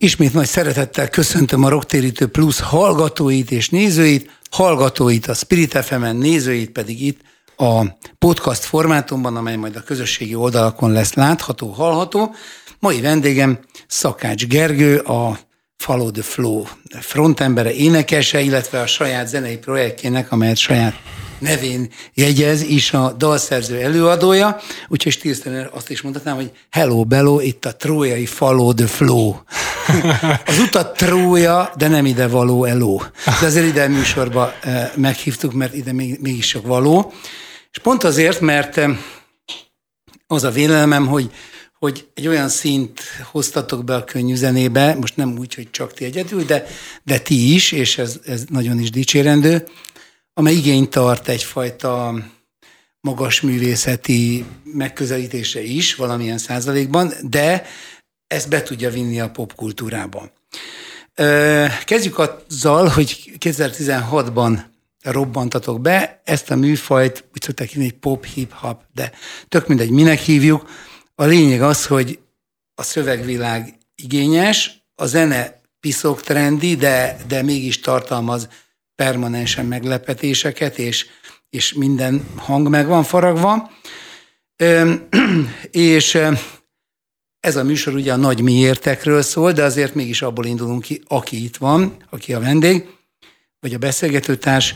Ismét nagy szeretettel köszöntöm a Rocktérítő Plus hallgatóit és nézőit, hallgatóit a Spirit fm nézőit pedig itt a podcast formátumban, amely majd a közösségi oldalakon lesz látható, hallható. Mai vendégem Szakács Gergő, a Follow the Flow frontembere, énekese, illetve a saját zenei projektjének, amelyet saját nevén jegyez is a dalszerző előadója, úgyhogy stílszerűen azt is mondhatnám, hogy hello bello, itt a trójai follow the flow. Az utat trója, de nem ide való eló. De azért ide a műsorba eh, meghívtuk, mert ide még, mégis sok való. És pont azért, mert eh, az a vélemem, hogy hogy egy olyan szint hoztatok be a könnyű zenébe, most nem úgy, hogy csak ti egyedül, de, de ti is, és ez, ez nagyon is dicsérendő, amely igényt tart egyfajta magas művészeti megközelítése is valamilyen százalékban, de ezt be tudja vinni a popkultúrába. Kezdjük azzal, hogy 2016-ban robbantatok be, ezt a műfajt úgy szokták hívni, pop, hip-hop, de tök mindegy, minek hívjuk. A lényeg az, hogy a szövegvilág igényes, a zene piszok trendi, de, de mégis tartalmaz permanensen meglepetéseket, és, és minden hang meg van faragva. és ez a műsor ugye a nagy miértekről szól, de azért mégis abból indulunk ki, aki itt van, aki a vendég, vagy a beszélgetőtárs.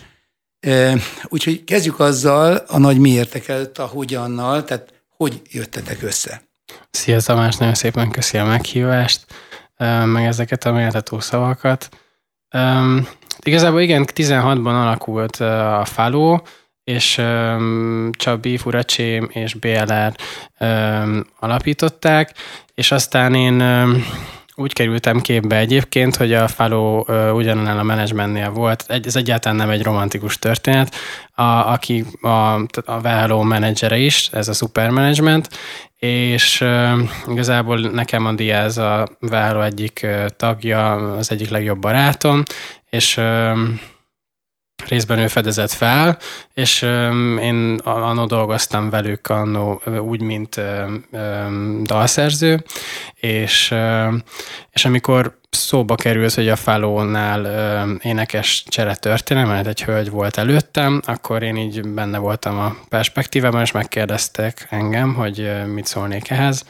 Úgyhogy kezdjük azzal a nagy miértek előtt a hogyannal, tehát hogy jöttetek össze. Szia Tamás, nagyon szépen köszi a meghívást, meg ezeket a méltató szavakat. Igazából igen, 16-ban alakult a Faló, és um, Csabi, Furacsém és BLR alapították, és aztán én úgy kerültem képbe egyébként, hogy a Faló uh, ugyanannál a menedzsmentnél volt. Ez egyáltalán nem egy romantikus történet, a, aki a, a Velhello menedzsere is, ez a supermanagement, és uh, igazából nekem a Diaz a Velhello egyik tagja, az egyik legjobb barátom, és részben ő fedezett fel, és én annó dolgoztam velük annó úgy, mint dalszerző, és, és amikor szóba került, hogy a Falónál énekes csere történet, mert egy hölgy volt előttem, akkor én így benne voltam a perspektívában, és megkérdeztek engem, hogy mit szólnék ehhez,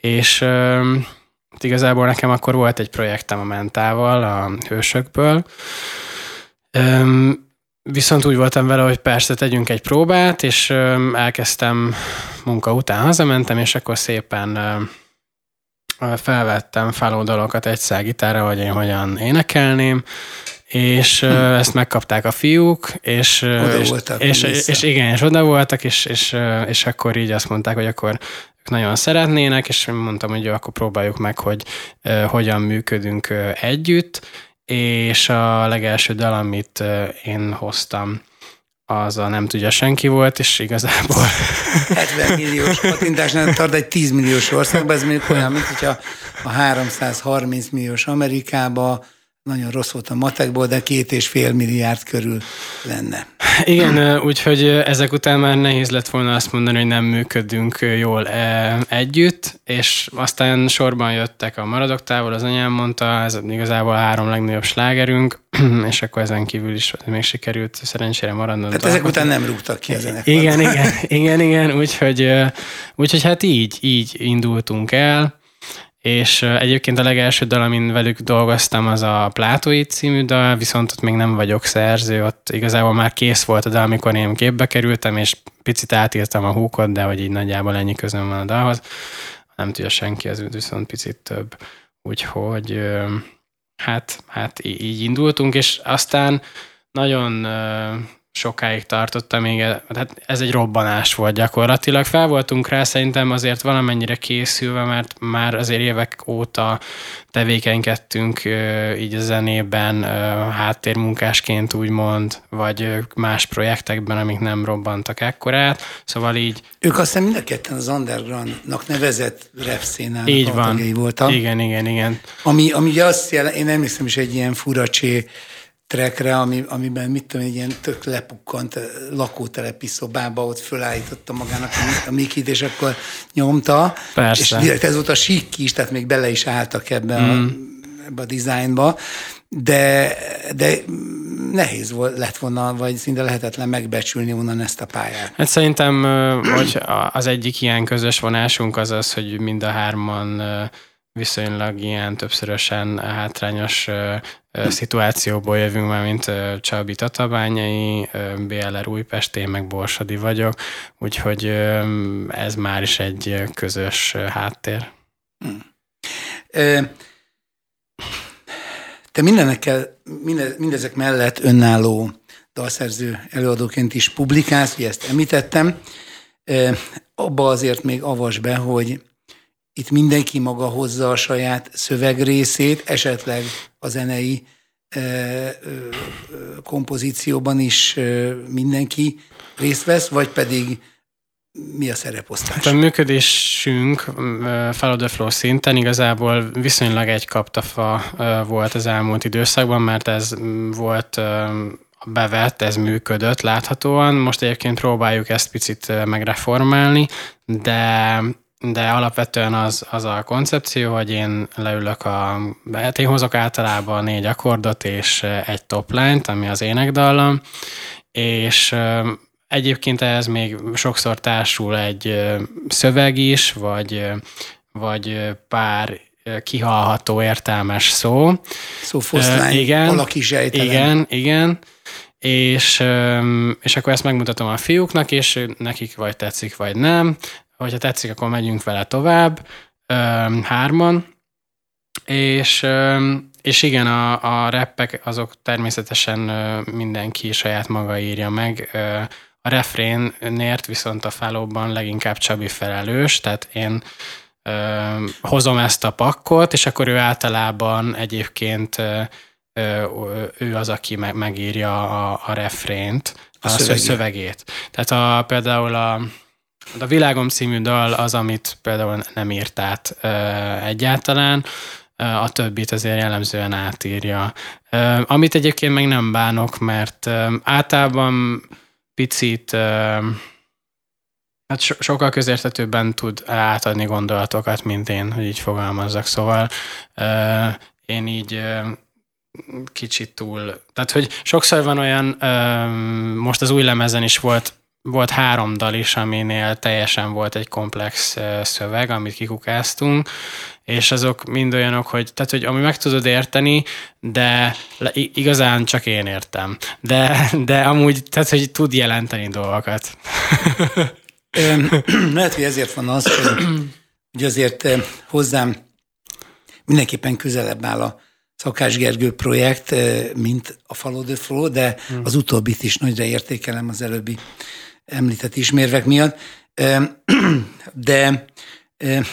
és Hát igazából nekem akkor volt egy projektem a Mentával, a Hősökből, Viszont úgy voltam vele, hogy persze tegyünk egy próbát, és elkezdtem munka után hazamentem, és akkor szépen felvettem felódalokat egy szágitára, hogy én hogyan énekelném, és hm. ezt megkapták a fiúk, és, és, és, és, és igen, és oda voltak, és, és, és akkor így azt mondták, hogy akkor nagyon szeretnének, és mondtam, hogy jó, akkor próbáljuk meg, hogy uh, hogyan működünk uh, együtt, és a legelső dal, amit uh, én hoztam, az a nem tudja senki volt, és igazából... 70 milliós nem tart egy 10 milliós országban, ez mondjuk olyan, mint hogyha a 330 milliós Amerikába nagyon rossz volt a matekból, de két és fél milliárd körül lenne. Igen, úgyhogy ezek után már nehéz lett volna azt mondani, hogy nem működünk jól együtt, és aztán sorban jöttek a maradok távol, az anyám mondta, ez igazából a három legnagyobb slágerünk, és akkor ezen kívül is még sikerült szerencsére maradnom. Tehát ezek után nem rúgtak ki a Igen, igen, igen, igen, úgyhogy, úgyhogy hát így, így indultunk el, és egyébként a legelső dal, amin velük dolgoztam, az a Plátói című dal, viszont ott még nem vagyok szerző, ott igazából már kész volt a dal, amikor én képbe kerültem, és picit átírtam a húkot, de hogy így nagyjából ennyi közön van a dalhoz. Nem tudja senki, ez viszont picit több. Úgyhogy hát, hát így indultunk, és aztán nagyon sokáig tartotta még, hát ez egy robbanás volt gyakorlatilag. Fel voltunk rá szerintem azért valamennyire készülve, mert már azért évek óta tevékenykedtünk így a zenében háttérmunkásként úgymond, vagy más projektekben, amik nem robbantak ekkorát, szóval így... Ők aztán mind a ketten az undergroundnak nevezett rap így van. voltak. Igen, igen, igen. Ami, ami azt jelent, én emlékszem is egy ilyen furacsé trekre, ami, amiben mit tudom, egy ilyen tök lepukkant eh, lakótelepi szobába, ott fölállította magának a Mikit, és akkor nyomta. Persze. És direkt ez volt a sík is, tehát még bele is álltak ebbe mm. a ebbe a dizájnba, de, de nehéz volt, lett volna, vagy szinte lehetetlen megbecsülni onnan ezt a pályát. Hát szerintem, hogy az egyik ilyen közös vonásunk az az, hogy mind a hárman viszonylag ilyen többszörösen hátrányos szituációból jövünk már, mint Csabi Tatabányai, BLR Újpest, én meg Borsodi vagyok, úgyhogy ez már is egy közös háttér. Hmm. Te mindenekkel, minde, mindezek mellett önálló dalszerző előadóként is publikálsz, ugye ezt említettem. Abba azért még avas be, hogy itt mindenki maga hozza a saját szövegrészét, esetleg a zenei kompozícióban is mindenki részt vesz, vagy pedig mi a szereposztás? Hát a működésünk Follow the Flow szinten igazából viszonylag egy kaptafa volt az elmúlt időszakban, mert ez volt bevett, ez működött láthatóan. Most egyébként próbáljuk ezt picit megreformálni, de de alapvetően az, az a koncepció, hogy én leülök a... Hát én hozok általában négy akkordot és egy topline ami az énekdallam, és egyébként ehhez még sokszor társul egy szöveg is, vagy, vagy pár kihalható értelmes szó. Szófoszlány, igen, alaki Igen, igen. És, és akkor ezt megmutatom a fiúknak, és nekik vagy tetszik, vagy nem hogyha tetszik, akkor megyünk vele tovább, hárman, és, és igen, a, a rappek azok természetesen mindenki saját maga írja meg. A refrénért viszont a fálóban leginkább Csabi felelős, tehát én hozom ezt a pakkot, és akkor ő általában egyébként ő az, aki megírja a, a refrént, a, a szövegét. szövegét. Tehát a, például a, a Világom című dal az, amit például nem írt át egyáltalán, a többit azért jellemzően átírja. Amit egyébként meg nem bánok, mert általában picit hát so, sokkal közérthetőbben tud átadni gondolatokat, mint én, hogy így fogalmazzak. Szóval én így kicsit túl, tehát hogy sokszor van olyan, most az új lemezen is volt volt három dal is, aminél teljesen volt egy komplex szöveg, amit kikukáztunk, és azok mind olyanok, hogy, tehát, hogy ami meg tudod érteni, de igazán csak én értem. De, de amúgy, tehát, hogy tud jelenteni dolgokat. Lehet, hogy ezért van az, hogy, hogy azért hozzám mindenképpen közelebb áll a Szakás Gergő projekt, mint a Follow the Flow, de hmm. az utóbbit is nagyra értékelem az előbbi említett ismérvek miatt. De,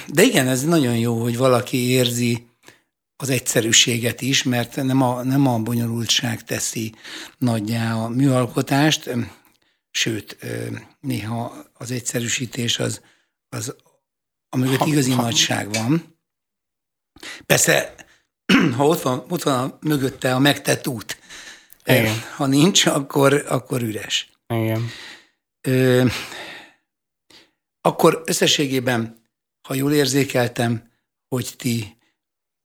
de igen, ez nagyon jó, hogy valaki érzi az egyszerűséget is, mert nem a, nem a bonyolultság teszi nagyjá a műalkotást, sőt, néha az egyszerűsítés az, az amögött igazi ha, nagyság van. Persze, ha ott van, ott van a, mögötte a megtett út, Igen. ha nincs, akkor, akkor üres. Igen. Ö, akkor összességében, ha jól érzékeltem, hogy ti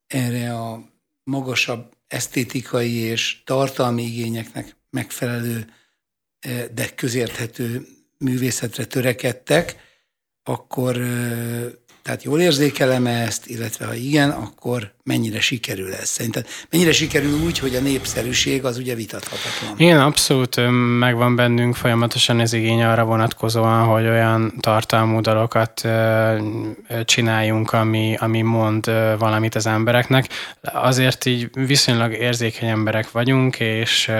erre a magasabb esztétikai és tartalmi igényeknek megfelelő, de közérthető művészetre törekedtek, akkor tehát jól érzékelem ezt, illetve ha igen, akkor mennyire sikerül ez? Szerintem mennyire sikerül úgy, hogy a népszerűség az ugye vitathatatlan? Igen, abszolút megvan bennünk folyamatosan ez igény arra vonatkozóan, hogy olyan tartalmú dalokat csináljunk, ami, ami mond valamit az embereknek. Azért így viszonylag érzékeny emberek vagyunk, és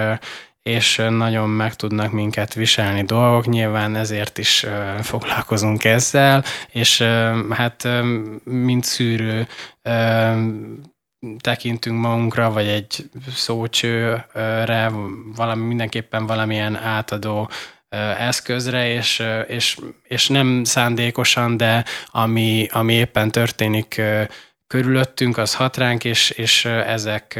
és nagyon meg tudnak minket viselni dolgok, nyilván ezért is foglalkozunk ezzel, és hát mint szűrő tekintünk magunkra, vagy egy szócsőre, valami, mindenképpen valamilyen átadó eszközre, és, és, és nem szándékosan, de ami, ami éppen történik körülöttünk, az hat ránk, és, és ezek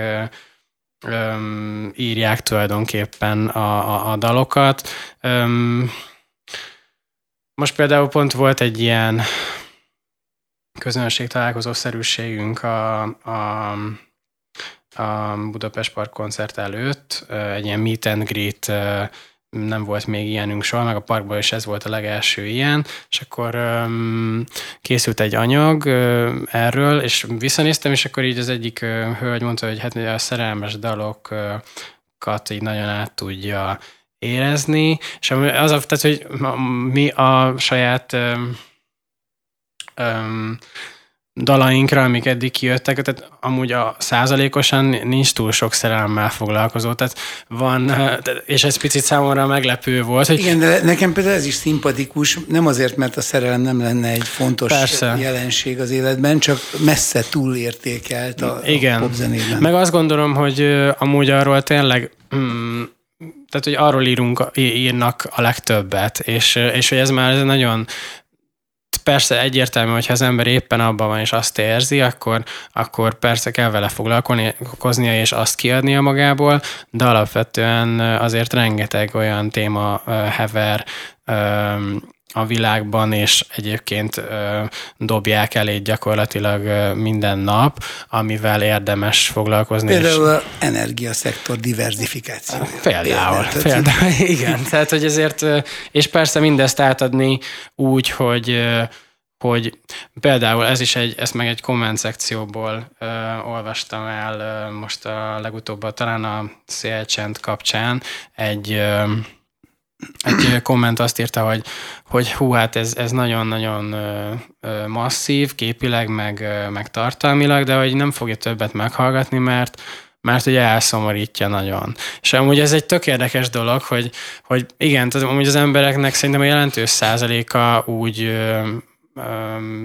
öm, írják tulajdonképpen a, a, a dalokat. Öm, most például pont volt egy ilyen közönség találkozó szerűségünk a, a a Budapest Park koncert előtt, egy ilyen meet and greet nem volt még ilyenünk soha, meg a parkban is ez volt a legelső ilyen, és akkor um, készült egy anyag uh, erről, és visszanéztem, és akkor így az egyik uh, hölgy mondta, hogy hát a szerelmes dalokat így nagyon át tudja érezni, és az a, tehát, hogy mi a saját um, um, dalainkra, amik eddig kijöttek, tehát amúgy a százalékosan nincs túl sok szerelemmel foglalkozó, tehát van, és ez picit számomra meglepő volt. Hogy... Igen, de nekem például ez is szimpatikus, nem azért, mert a szerelem nem lenne egy fontos Persze. jelenség az életben, csak messze túlértékelt a, Igen. a popzenében. Meg azt gondolom, hogy amúgy arról tényleg mm, tehát, hogy arról írunk, írnak a legtöbbet, és, és hogy ez már nagyon persze egyértelmű, hogyha az ember éppen abban van és azt érzi, akkor, akkor persze kell vele foglalkoznia és azt kiadnia magából, de alapvetően azért rengeteg olyan téma hever a világban, és egyébként ö, dobják elé gyakorlatilag ö, minden nap, amivel érdemes foglalkozni. Például az energiaszektor diversifikáció. Például, például, például igen. Tehát, hogy ezért, és persze mindezt átadni úgy, hogy hogy például ez is egy, ezt meg egy komment szekcióból ö, olvastam el ö, most a legutóbb, talán a szélcsend kapcsán egy ö, egy komment azt írta, hogy, hogy hú, hát ez, ez nagyon-nagyon masszív, képileg, meg, meg tartalmilag, de hogy nem fogja többet meghallgatni, mert mert ugye elszomorítja nagyon. És amúgy ez egy tök érdekes dolog, hogy, hogy igen, tehát amúgy az embereknek szerintem a jelentős százaléka úgy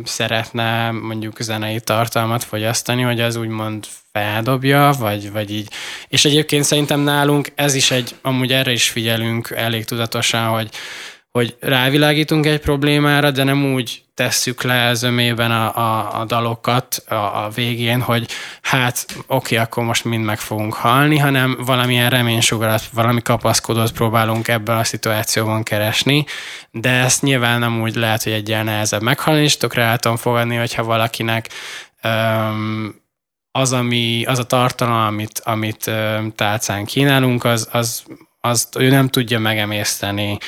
szeretne mondjuk zenei tartalmat fogyasztani, hogy az úgymond feldobja, vagy, vagy így. És egyébként szerintem nálunk ez is egy, amúgy erre is figyelünk elég tudatosan, hogy, hogy rávilágítunk egy problémára, de nem úgy tesszük le zömében a, a, a dalokat a, a végén, hogy hát oké, akkor most mind meg fogunk halni, hanem valamilyen reménysugarat, valami kapaszkodót próbálunk ebben a szituációban keresni, de ezt nyilván nem úgy lehet, hogy egy nehezebb meghalni, és tökre el tudom fogadni, hogyha valakinek um, az, ami, az a tartalom, amit, amit tálcán kínálunk, az, az azt ő nem tudja megemészteni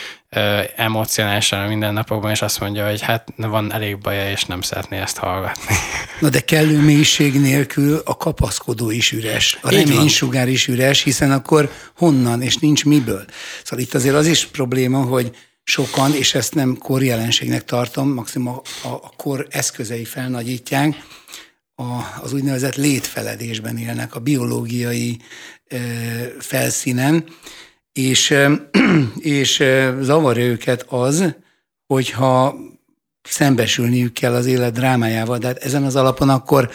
emocionálisan a mindennapokban, és azt mondja, hogy hát van elég baja, és nem szeretné ezt hallgatni. Na de kellő mélység nélkül a kapaszkodó is üres, a reménysugár is üres, hiszen akkor honnan, és nincs miből. Szóval itt azért az is probléma, hogy sokan, és ezt nem korjelenségnek tartom, maximum a, a kor eszközei felnagyítják, a, az úgynevezett létfeledésben élnek, a biológiai e, felszínen, és, és zavarja őket az, hogyha szembesülniük kell az élet drámájával, de hát ezen az alapon akkor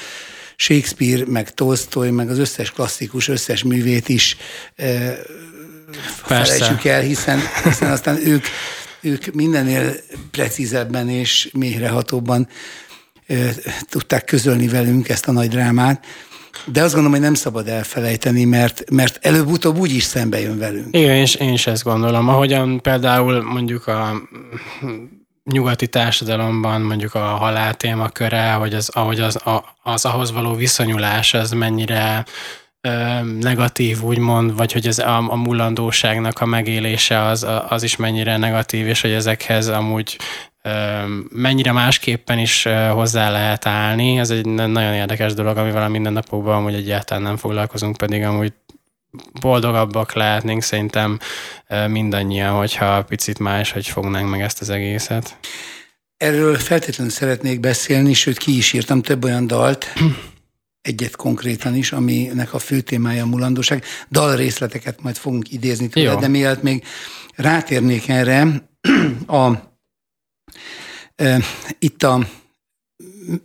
Shakespeare, meg Tolstoy, meg az összes klasszikus, összes művét is e, felejtsük el, hiszen, hiszen aztán ők, ők mindennél precízebben és mélyrehatóbban e, tudták közölni velünk ezt a nagy drámát. De azt gondolom, hogy nem szabad elfelejteni, mert, mert előbb-utóbb úgy is szembe jön velünk. Igen, és én is ezt gondolom. Ahogyan például mondjuk a nyugati társadalomban mondjuk a halál témaköre, hogy az, ahogy az, az ahhoz való viszonyulás az mennyire negatív, úgymond, vagy hogy ez a, a mullandóságnak a megélése az, az is mennyire negatív, és hogy ezekhez amúgy mennyire másképpen is hozzá lehet állni. Ez egy nagyon érdekes dolog, amivel a mindennapokban amúgy egyáltalán nem foglalkozunk, pedig amúgy boldogabbak lehetnénk szerintem mindannyian, hogyha picit más, hogy fognánk meg ezt az egészet. Erről feltétlenül szeretnék beszélni, sőt ki is írtam több olyan dalt, egyet konkrétan is, aminek a fő témája a mulandóság. Dal részleteket majd fogunk idézni tőle, de mielőtt még rátérnék erre, a itt a,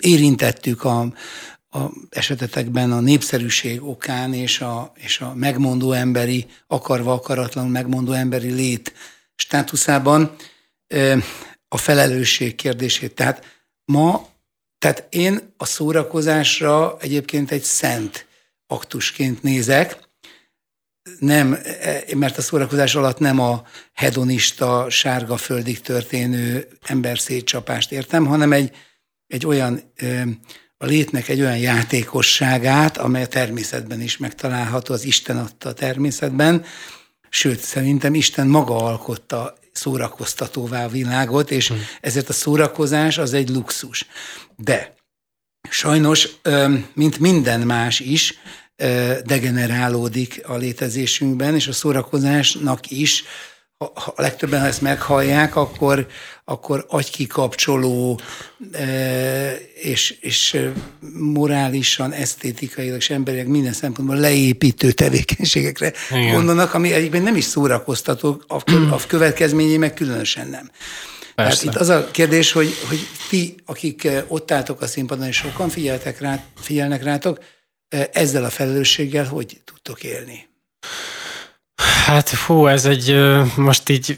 érintettük a, a esetetekben a népszerűség okán és a, és a megmondó emberi, akarva akaratlanul megmondó emberi lét státuszában a felelősség kérdését. Tehát ma, tehát én a szórakozásra egyébként egy szent aktusként nézek, nem, mert a szórakozás alatt nem a hedonista, sárga földig történő ember szétcsapást értem, hanem egy, egy olyan ö, a létnek egy olyan játékosságát, amely a természetben is megtalálható, az Isten adta a természetben, sőt, szerintem Isten maga alkotta szórakoztatóvá a világot, és hmm. ezért a szórakozás az egy luxus. De sajnos, mint minden más is, degenerálódik a létezésünkben, és a szórakozásnak is ha a legtöbben ezt meghallják, akkor, akkor agykikapcsoló és, és morálisan, esztétikailag és emberileg minden szempontból leépítő tevékenységekre Igen. gondolnak, ami egyébként nem is szórakoztató, a, a következményei meg különösen nem. Persze. Tehát itt az a kérdés, hogy, hogy ti, akik ott álltok a színpadon, és sokan figyeltek rá, figyelnek rátok, ezzel a felelősséggel hogy tudtok élni? Hát fú, ez egy most így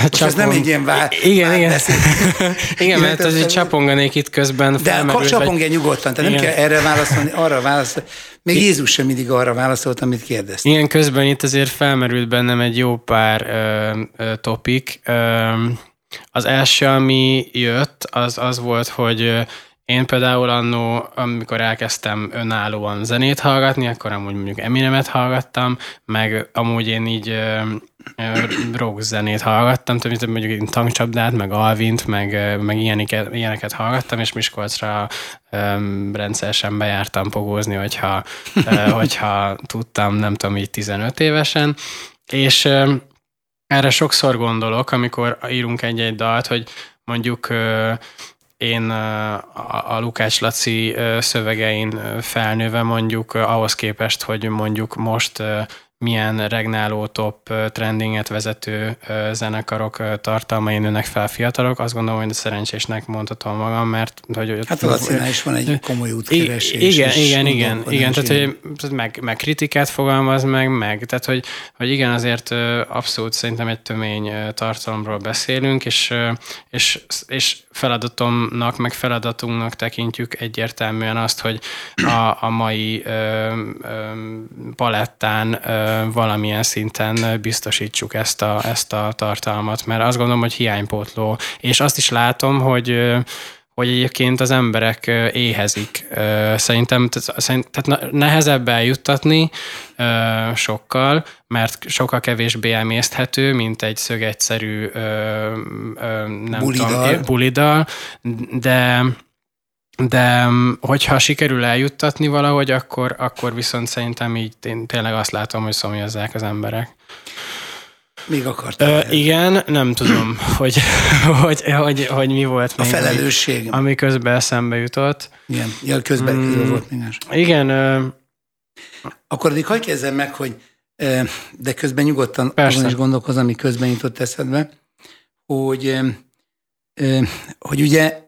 most ez nem egy ilyen vár... Igen, igen. igen, mert ez egy csaponganék itt közben De akkor csapongja vagy... nyugodtan, tehát igen. nem kell erre válaszolni, arra válaszolni. Még Jézus sem mindig arra válaszolt, amit kérdezte. Igen, közben itt azért felmerült bennem egy jó pár ö, ö, topik. Ö, az első, ami jött, az az volt, hogy én például annó, amikor elkezdtem önállóan zenét hallgatni, akkor amúgy mondjuk Eminemet hallgattam, meg amúgy én így rock zenét hallgattam, tehát mondjuk én tankcsapdát, meg Alvint, meg, meg ilyeneket, ilyeneket hallgattam, és Miskolcra um, rendszeresen bejártam pogózni, hogyha, uh, hogyha tudtam, nem tudom, így 15 évesen, és um, erre sokszor gondolok, amikor írunk egy-egy dalt, hogy mondjuk uh, én a Lukács Laci szövegein felnőve mondjuk ahhoz képest, hogy mondjuk most milyen regnáló top trendinget vezető zenekarok tartalmai nőnek fel fiatalok. Azt gondolom, hogy szerencsésnek mondhatom magam, mert... Hogy, hát Lacinál is van egy komoly útkeresés. Igen, igen, igen, igen, tehát hogy meg, meg kritikát fogalmaz meg, meg, tehát hogy, hogy igen, azért abszolút szerintem egy tömény tartalomról beszélünk, és, és, és feladatomnak, meg feladatunknak tekintjük egyértelműen azt, hogy a, a mai ö, ö, palettán ö, valamilyen szinten biztosítsuk ezt a, ezt a tartalmat, mert azt gondolom, hogy hiánypótló. És azt is látom, hogy hogy egyébként az emberek éhezik. Szerintem tehát nehezebb eljuttatni sokkal, mert sokkal kevésbé emészthető, mint egy szögegyszerű nem bulidal. tudom, bulidal, de de hogyha sikerül eljuttatni valahogy, akkor, akkor viszont szerintem így én tényleg azt látom, hogy szomjazzák az emberek. Még akartam. igen, nem tudom, hogy, hogy, hogy, hogy mi volt A felelősség. Ami, közben eszembe jutott. Igen, ja, közben, mm, volt még más. Igen. Ö, akkor addig hagyd kezdem meg, hogy de közben nyugodtan Persze. azon is gondolkoz, ami közben jutott eszedbe, hogy, hogy ugye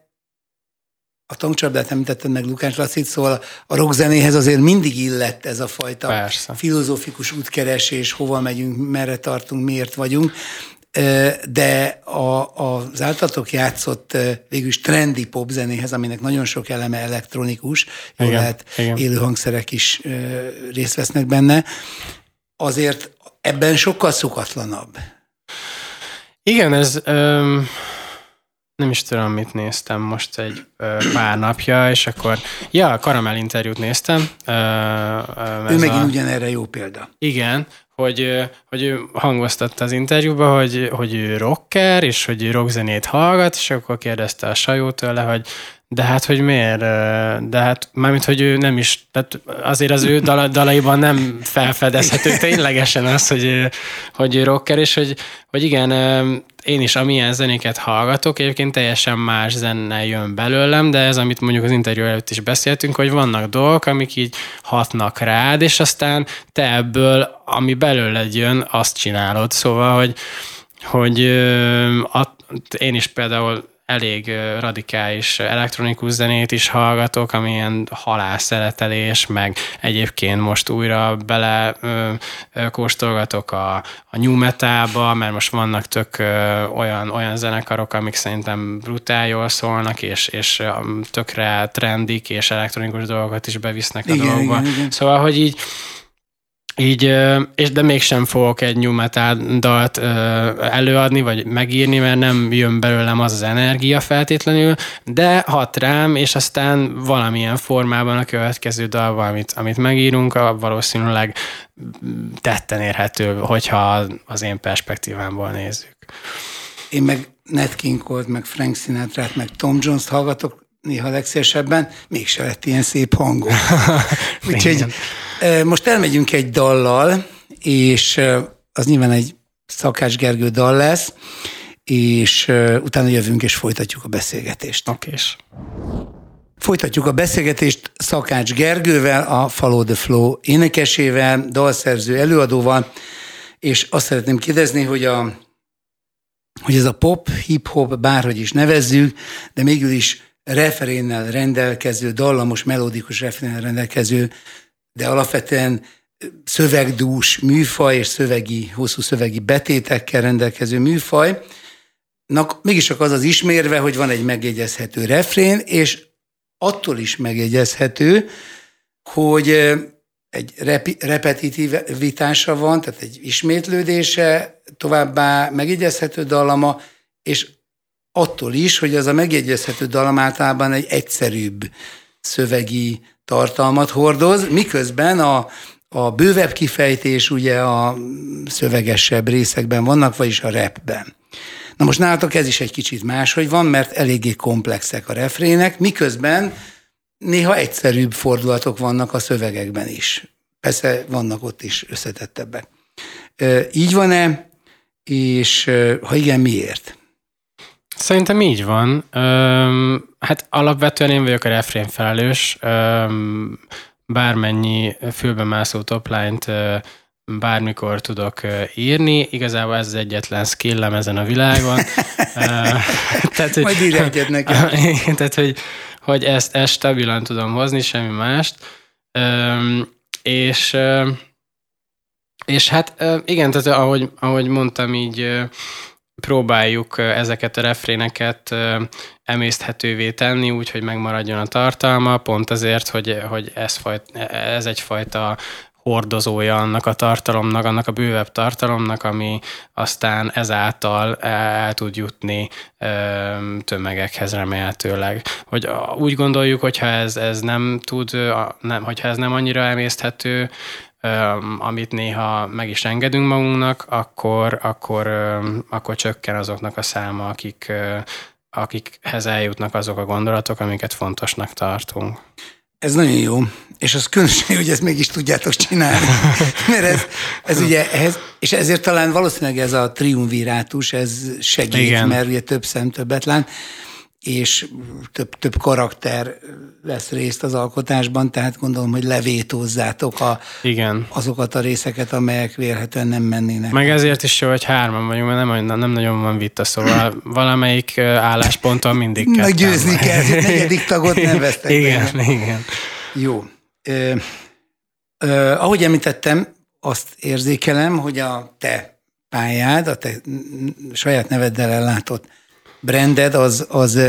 a tankcsapdát említetted meg Lukács Lacit, szóval a rockzenéhez azért mindig illett ez a fajta Persze. filozófikus útkeresés, hova megyünk, merre tartunk, miért vagyunk. De a, az általatok játszott végülis trendi popzenéhez, aminek nagyon sok eleme elektronikus, jól lehet igen. élő hangszerek is részt vesznek benne, azért ebben sokkal szokatlanabb. Igen, ez... Um nem is tudom, mit néztem most egy ö, pár napja, és akkor, ja, a Karamell interjút néztem. Ö, ö, ő megint a, ugyanerre jó példa. Igen, hogy, hogy ő hangoztatta az interjúba, hogy, hogy ő rocker, és hogy ő rockzenét hallgat, és akkor kérdezte a Sajó tőle, hogy de hát, hogy miért? De hát, mármint, hogy ő nem is, tehát azért az ő dala, dalaiban nem felfedezhető ténylegesen az, hogy, hogy ő rocker, és hogy, hogy igen, én is amilyen zenéket hallgatok, egyébként teljesen más zene jön belőlem, de ez, amit mondjuk az interjú előtt is beszéltünk, hogy vannak dolgok, amik így hatnak rád, és aztán te ebből, ami belőled jön, azt csinálod. Szóval, hogy, hogy a, én is például elég radikális elektronikus zenét is hallgatok, amilyen halászeletelés, meg egyébként most újra bele ö, ö, kóstolgatok a, a new metalba, mert most vannak tök ö, olyan, olyan zenekarok, amik szerintem brutál jól szólnak, és, és tökre trendik, és elektronikus dolgokat is bevisznek a igen, dolgokba. Igen, igen. Szóval, hogy így így, és de mégsem fogok egy new metal dalt előadni, vagy megírni, mert nem jön belőlem az az energia feltétlenül, de hat rám, és aztán valamilyen formában a következő dal, amit, amit megírunk, valószínűleg tetten érhető, hogyha az én perspektívámból nézzük. Én meg Nat King Cole, meg Frank sinatra meg Tom Jones-t hallgatok néha legszélesebben, mégse lett ilyen szép hangom. Úgyhogy most elmegyünk egy dallal, és az nyilván egy Szakács Gergő dal lesz, és utána jövünk és folytatjuk a beszélgetést. Oké. Folytatjuk a beszélgetést Szakács Gergővel, a Follow the Flow énekesével, dalszerző előadóval, és azt szeretném kérdezni, hogy a hogy ez a pop, hip-hop, bárhogy is nevezzük, de mégis is refrénnel rendelkező, dallamos, melódikus refrénnel rendelkező, de alapvetően szövegdús műfaj és szövegi, hosszú szövegi betétekkel rendelkező műfaj, mégis csak az az ismérve, hogy van egy megjegyezhető refrén, és attól is megjegyezhető, hogy egy repi, repetitivitása van, tehát egy ismétlődése, továbbá megjegyezhető dallama, és attól is, hogy az a megjegyezhető dallam általában egy egyszerűbb szövegi tartalmat hordoz, miközben a, a bővebb kifejtés ugye a szövegesebb részekben vannak, vagyis a rapben. Na most nálatok ez is egy kicsit máshogy van, mert eléggé komplexek a refrének, miközben néha egyszerűbb fordulatok vannak a szövegekben is. Persze vannak ott is összetettebbek. Így van-e, és ha igen, miért? Szerintem így van. Öm, hát alapvetően én vagyok a refrén felelős. Öm, bármennyi fülbemászó topline-t bármikor tudok írni. Igazából ez az egyetlen skillem ezen a világon. tehát, hogy, Majd írj egyet nekem. tehát, hogy, hogy ezt, ezt stabilan tudom hozni, semmi mást. Öm, és és hát igen, tehát ahogy, ahogy mondtam, így próbáljuk ezeket a refréneket emészthetővé tenni, úgyhogy megmaradjon a tartalma, pont azért, hogy, hogy ez, fajt, ez egyfajta hordozója annak a tartalomnak, annak a bővebb tartalomnak, ami aztán ezáltal el tud jutni tömegekhez remélhetőleg. Hogy úgy gondoljuk, hogyha ez, ez nem tud, nem, hogyha ez nem annyira emészthető, amit néha meg is engedünk magunknak, akkor, akkor, akkor csökken azoknak a száma, akik, akikhez eljutnak azok a gondolatok, amiket fontosnak tartunk. Ez nagyon jó, és az különösen, hogy ezt mégis tudjátok csinálni. Mert ez, ez ugye, ez, és ezért talán valószínűleg ez a triumvirátus, ez segít, Igen. mert ugye több szem többet lát és több, több karakter lesz részt az alkotásban, tehát gondolom, hogy levétózzátok a, Igen. azokat a részeket, amelyek vélhetően nem mennének. Meg ezért is jó, hogy hárman vagyunk, mert nem, nem nagyon van vita, szóval valamelyik állásponton mindig kell. győzni kell, hogy negyedik tagot nem vesztek. igen, be. igen. Jó. Ö, ö, ahogy említettem, azt érzékelem, hogy a te pályád, a te saját neveddel ellátott branded az, az,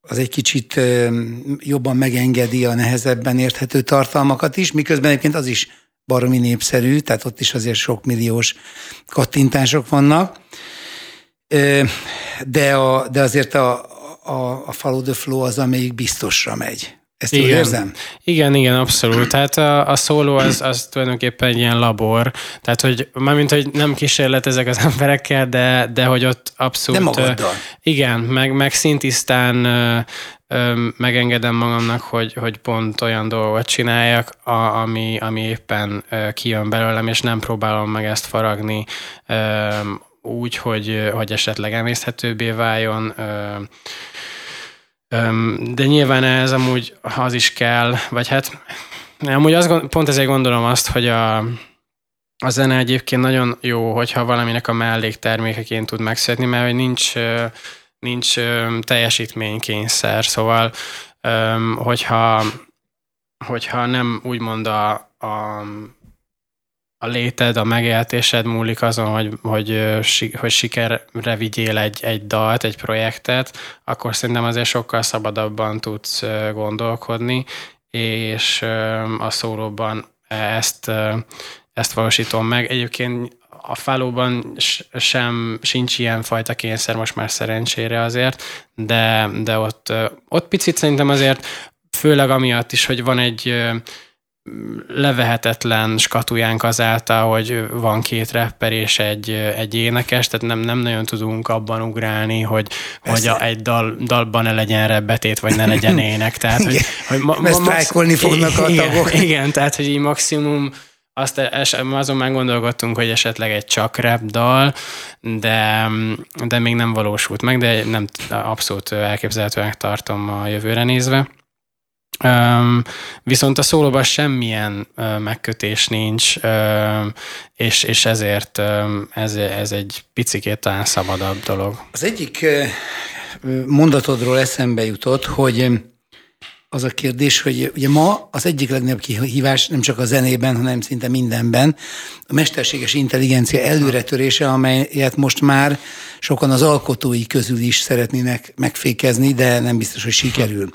az egy kicsit jobban megengedi a nehezebben érthető tartalmakat is, miközben egyébként az is baromi népszerű, tehát ott is azért sok milliós kattintások vannak. De, a, de azért a, a, a Follow the Flow az, amelyik biztosra megy. Ezt igen. érzem? Igen, igen, abszolút. Tehát a, a szóló az, az tulajdonképpen egy ilyen labor. Tehát, hogy mármint, hogy nem kísérletezek az emberekkel, de, de hogy ott abszolút... De magaddal. Igen, meg, meg szintisztán megengedem magamnak, hogy, hogy pont olyan dolgot csináljak, a, ami, ami éppen kijön belőlem, és nem próbálom meg ezt faragni úgy, hogy, hogy esetleg emészhetőbbé váljon. De nyilván ez amúgy az is kell, vagy hát amúgy azt, pont ezért gondolom azt, hogy a, a zene egyébként nagyon jó, hogyha valaminek a melléktermékeként tud megszületni, mert hogy nincs, nincs teljesítménykényszer, szóval hogyha, hogyha nem úgymond a, a a léted, a megéltésed múlik azon, hogy, hogy, hogy sikerre vigyél egy, egy dalt, egy projektet, akkor szerintem azért sokkal szabadabban tudsz gondolkodni, és a szólóban ezt, ezt valósítom meg. Egyébként a fálóban sem sincs ilyen fajta kényszer most már szerencsére azért, de, de ott, ott picit szerintem azért, főleg amiatt is, hogy van egy levehetetlen skatujánk azáltal, hogy van két rapper és egy, egy énekes, tehát nem, nem nagyon tudunk abban ugrálni, hogy, hogy a, egy dal, dalban ne legyen rebbetét, vagy ne legyen ének. Tehát, hogy, hogy ma, ma, max... fognak a tagok. Igen, igen, tehát, hogy így maximum azt es, azon már gondolkodtunk, hogy esetleg egy csak rap dal, de, de még nem valósult meg, de nem abszolút elképzelhetőnek tartom a jövőre nézve. Um, viszont a szólóban semmilyen uh, megkötés nincs, uh, és, és ezért um, ez, ez egy picikét talán szabadabb dolog. Az egyik mondatodról eszembe jutott, hogy az a kérdés, hogy ugye ma az egyik legnagyobb kihívás nem csak a zenében, hanem szinte mindenben a mesterséges intelligencia előretörése, amelyet most már sokan az alkotói közül is szeretnének megfékezni, de nem biztos, hogy sikerül.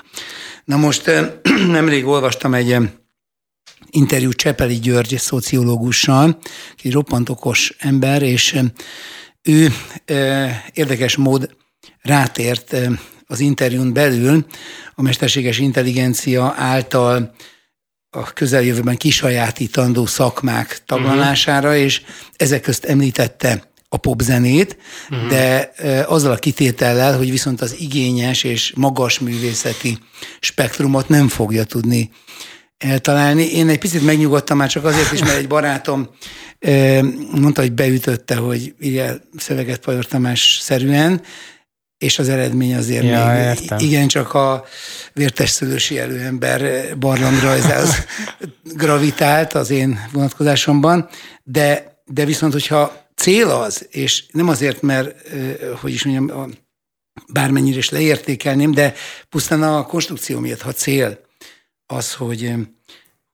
Na most nemrég olvastam egy interjú Csepeli György szociológussal, aki roppant okos ember, és ő érdekes mód rátért az interjún belül a mesterséges intelligencia által a közeljövőben kisajátítandó szakmák taglalására, uh-huh. és ezek közt említette a popzenét, uh-huh. de azzal a kitétellel, hogy viszont az igényes és magas művészeti spektrumot nem fogja tudni eltalálni. Én egy picit megnyugodtam már csak azért is, mert egy barátom mondta, hogy beütötte, hogy írja szöveget Pajor Tamás szerűen, és az eredmény azért ja, még értem. igen, csak a vértes szülősi előember barlangrajzához gravitált az én vonatkozásomban, de, de viszont, hogyha cél az, és nem azért, mert, hogy is mondjam, bármennyire is leértékelném, de pusztán a konstrukció miatt, ha cél az, hogy,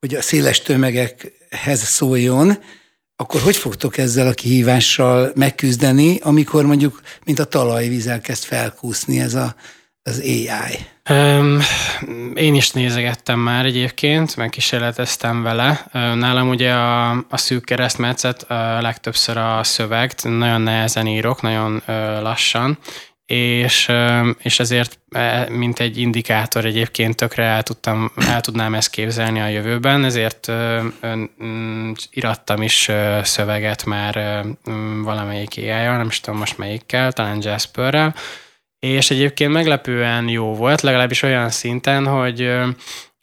hogy a széles tömegekhez szóljon, akkor hogy fogtok ezzel a kihívással megküzdeni, amikor mondjuk, mint a talajvíz elkezd felkúszni ez a, az AI? Um, én is nézegettem már egyébként, meg kísérleteztem vele. Nálam ugye a, a szűk keresztmetszet a legtöbbször a szöveg, nagyon nehezen írok, nagyon lassan, és, és ezért e, mint egy indikátor egyébként tökre el, tudtam, el tudnám ezt képzelni a jövőben, ezért irattam is szöveget már valamelyik éjjel, nem is tudom most melyikkel, talán Jasperrel, és egyébként meglepően jó volt, legalábbis olyan szinten, hogy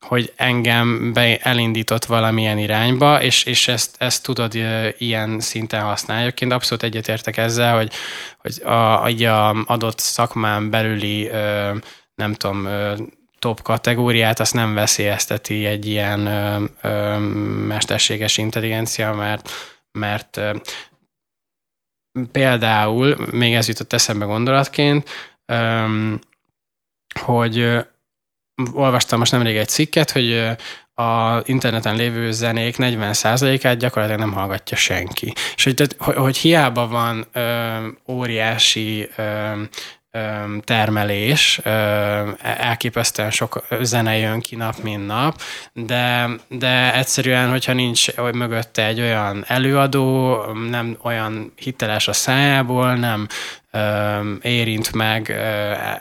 hogy engem be elindított valamilyen irányba, és, és ezt, ezt tudod ilyen szinten használni. Egyébként abszolút egyetértek ezzel, hogy, hogy a, a adott szakmán belüli nem tudom, top kategóriát, azt nem veszélyezteti egy ilyen mesterséges intelligencia, mert, mert például, még ez jutott eszembe gondolatként, hogy olvastam most nemrég egy cikket, hogy a interneten lévő zenék 40%-át gyakorlatilag nem hallgatja senki. És hogy, hogy, hogy hiába van ö, óriási ö, termelés, elképesztően sok zene jön ki nap, mint nap, de, de egyszerűen, hogyha nincs mögötte egy olyan előadó, nem olyan hiteles a szájából, nem érint meg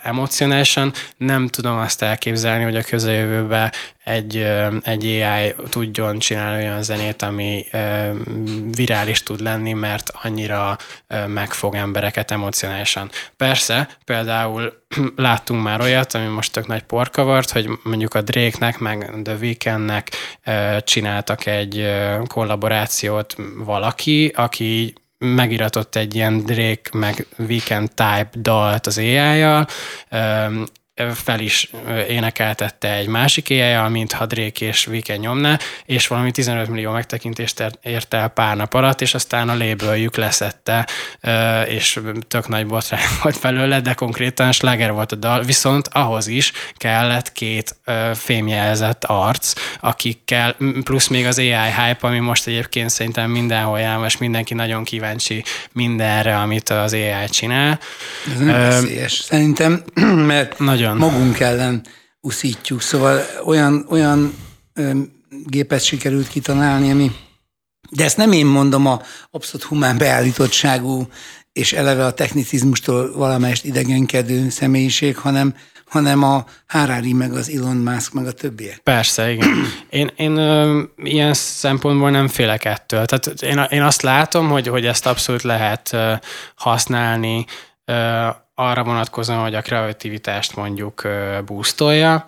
emocionálisan. Nem tudom azt elképzelni, hogy a közeljövőben egy, egy AI tudjon csinálni olyan zenét, ami virális tud lenni, mert annyira megfog embereket emocionálisan. Persze, például láttunk már olyat, ami most tök nagy porkavart, hogy mondjuk a Drake-nek, meg The Weekndnek csináltak egy kollaborációt valaki, aki megiratott egy ilyen Drake meg Weekend type dalt az ai fel is énekeltette egy másik éjjel, mintha Drake és Weekend nyomná, és valami 15 millió megtekintést ért el pár nap alatt, és aztán a lébőjük leszette, és tök nagy botrány volt belőle, de konkrétan sláger volt a dal, viszont ahhoz is kellett két fémjelzett arc, akikkel, plusz még az AI hype, ami most egyébként szerintem mindenhol jár, és mindenki nagyon kíváncsi mindenre, amit az AI csinál. Ez nem veszélyes. Szerintem, mert nagyon. Magunk ellen uszítjuk. Szóval olyan, olyan gépet sikerült kitalálni, ami de ezt nem én mondom a abszolút humán beállítottságú és eleve a technicizmustól valamelyest idegenkedő személyiség, hanem, hanem a Harari, meg az Elon Musk, meg a többiek. Persze, igen. Én, én ö, ilyen szempontból nem félek ettől. Tehát én, én azt látom, hogy, hogy ezt abszolút lehet ö, használni ö, arra vonatkozóan, hogy a kreativitást mondjuk boostolja,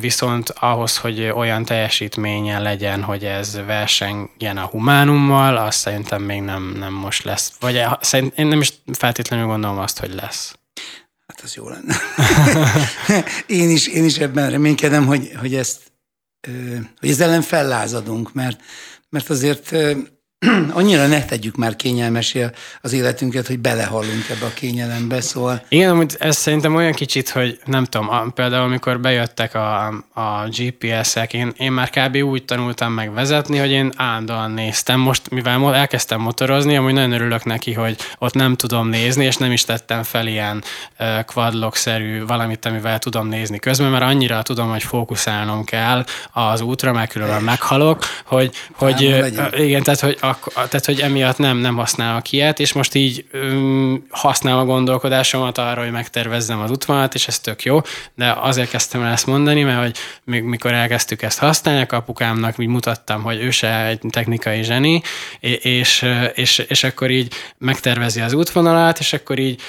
viszont ahhoz, hogy olyan teljesítményen legyen, hogy ez versengjen a humánummal, azt szerintem még nem, nem most lesz. Vagy eh, szerint, én nem is feltétlenül gondolom azt, hogy lesz. Hát az jó lenne. én, is, én is ebben reménykedem, hogy, hogy ezt hogy ezzel ellen fellázadunk, mert, mert azért annyira ne tegyük már kényelmesé az életünket, hogy belehallunk ebbe a kényelembe, szóval... Igen, amúgy ez szerintem olyan kicsit, hogy nem tudom, például amikor bejöttek a, a GPS-ek, én, én már kb. úgy tanultam meg vezetni, hogy én állandóan néztem. Most, mivel elkezdtem motorozni, amúgy nagyon örülök neki, hogy ott nem tudom nézni, és nem is tettem fel ilyen uh, quadlock-szerű valamit, amivel tudom nézni közben, mert annyira tudom, hogy fókuszálnom kell az útra, mert különben meghalok, hogy, hogy uh, igen, tehát hogy a ak- tehát hogy emiatt nem, nem használok ilyet, és most így öm, használom a gondolkodásomat arra, hogy megtervezzem az útvonalat, és ez tök jó, de azért kezdtem el ezt mondani, mert hogy mikor elkezdtük ezt használni, a apukámnak úgy mutattam, hogy ő se egy technikai zseni, és, és, és akkor így megtervezi az útvonalat, és akkor így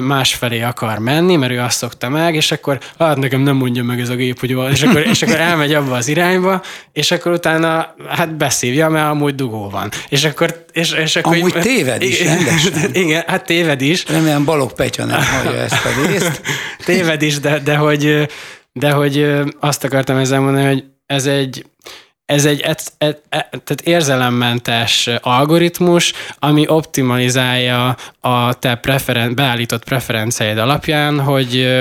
másfelé akar menni, mert ő azt szokta meg, és akkor hát nekem nem mondja meg ez a gép, hogy van, és akkor, és akkor elmegy abba az irányba, és akkor utána hát beszívja, mert amúgy dugó van. És akkor, és, és akkor amúgy így, téved is, rendesen. Igen, hát téved is. Remélem Balog Petya nem hallja ezt a részt. téved is, de, de, hogy, de hogy azt akartam ezzel mondani, hogy ez egy, ez egy et, et, et, tehát érzelemmentes algoritmus, ami optimalizálja a te preferen, beállított preferenciáid alapján, hogy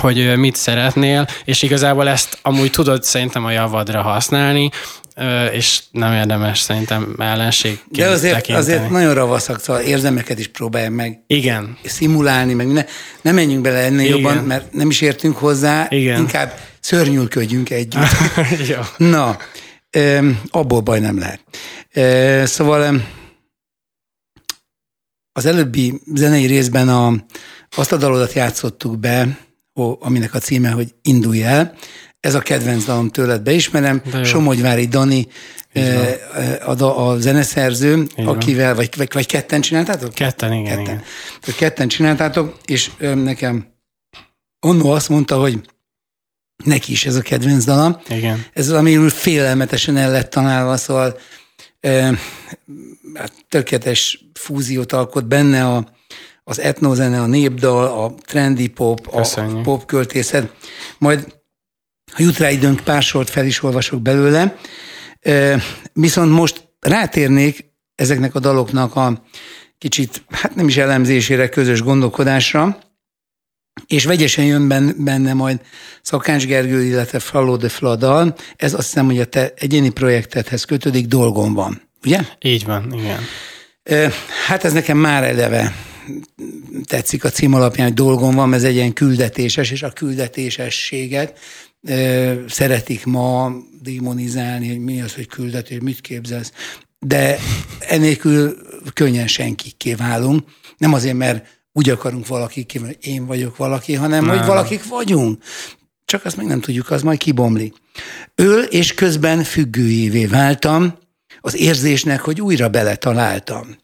hogy mit szeretnél, és igazából ezt amúgy tudod szerintem a javadra használni, és nem érdemes szerintem ellenség. De azért, tekinteni. azért nagyon ravaszak, szóval érzemeket is próbálj meg Igen. szimulálni, meg ne, nem menjünk bele ennél Igen. jobban, mert nem is értünk hozzá, Igen. inkább szörnyülködjünk együtt. Na, abból baj nem lehet. Szóval az előbbi zenei részben a, azt a dalodat játszottuk be, aminek a címe, hogy Indulj el. Ez a kedvenc dalom tőled beismerem. Somogyvári Dani a, a zeneszerző, akivel, vagy, vagy, vagy ketten csináltátok? Ketten, igen. Ketten, igen. ketten csináltátok, és nekem Onno azt mondta, hogy neki is ez a kedvenc dala. Igen. Ez amiről félelmetesen el lett tanálva, szóval e, tökéletes fúziót alkot benne a, az etnozene, a népdal, a trendy pop, Köszönjük. a pop költészet. Majd, ha jut rá időnk, pár sort fel is olvasok belőle. E, viszont most rátérnék ezeknek a daloknak a kicsit, hát nem is elemzésére, közös gondolkodásra, és vegyesen jön benne majd Szakács Gergő, illetve Falló de Fladal. Ez azt hiszem, hogy a te egyéni projektedhez kötődik, dolgom van, ugye? Így van, igen. Hát ez nekem már eleve tetszik a cím alapján, hogy dolgom van, ez egy ilyen küldetéses, és a küldetésességet szeretik ma démonizálni, hogy mi az, hogy küldetés, mit képzelsz. De enélkül könnyen senki kiválunk. Nem azért, mert úgy akarunk valaki ki, hogy én vagyok valaki, hanem nem. hogy valakik vagyunk. Csak azt még nem tudjuk, az majd kibomlik. Öl, és közben függőjévé váltam az érzésnek, hogy újra beletaláltam.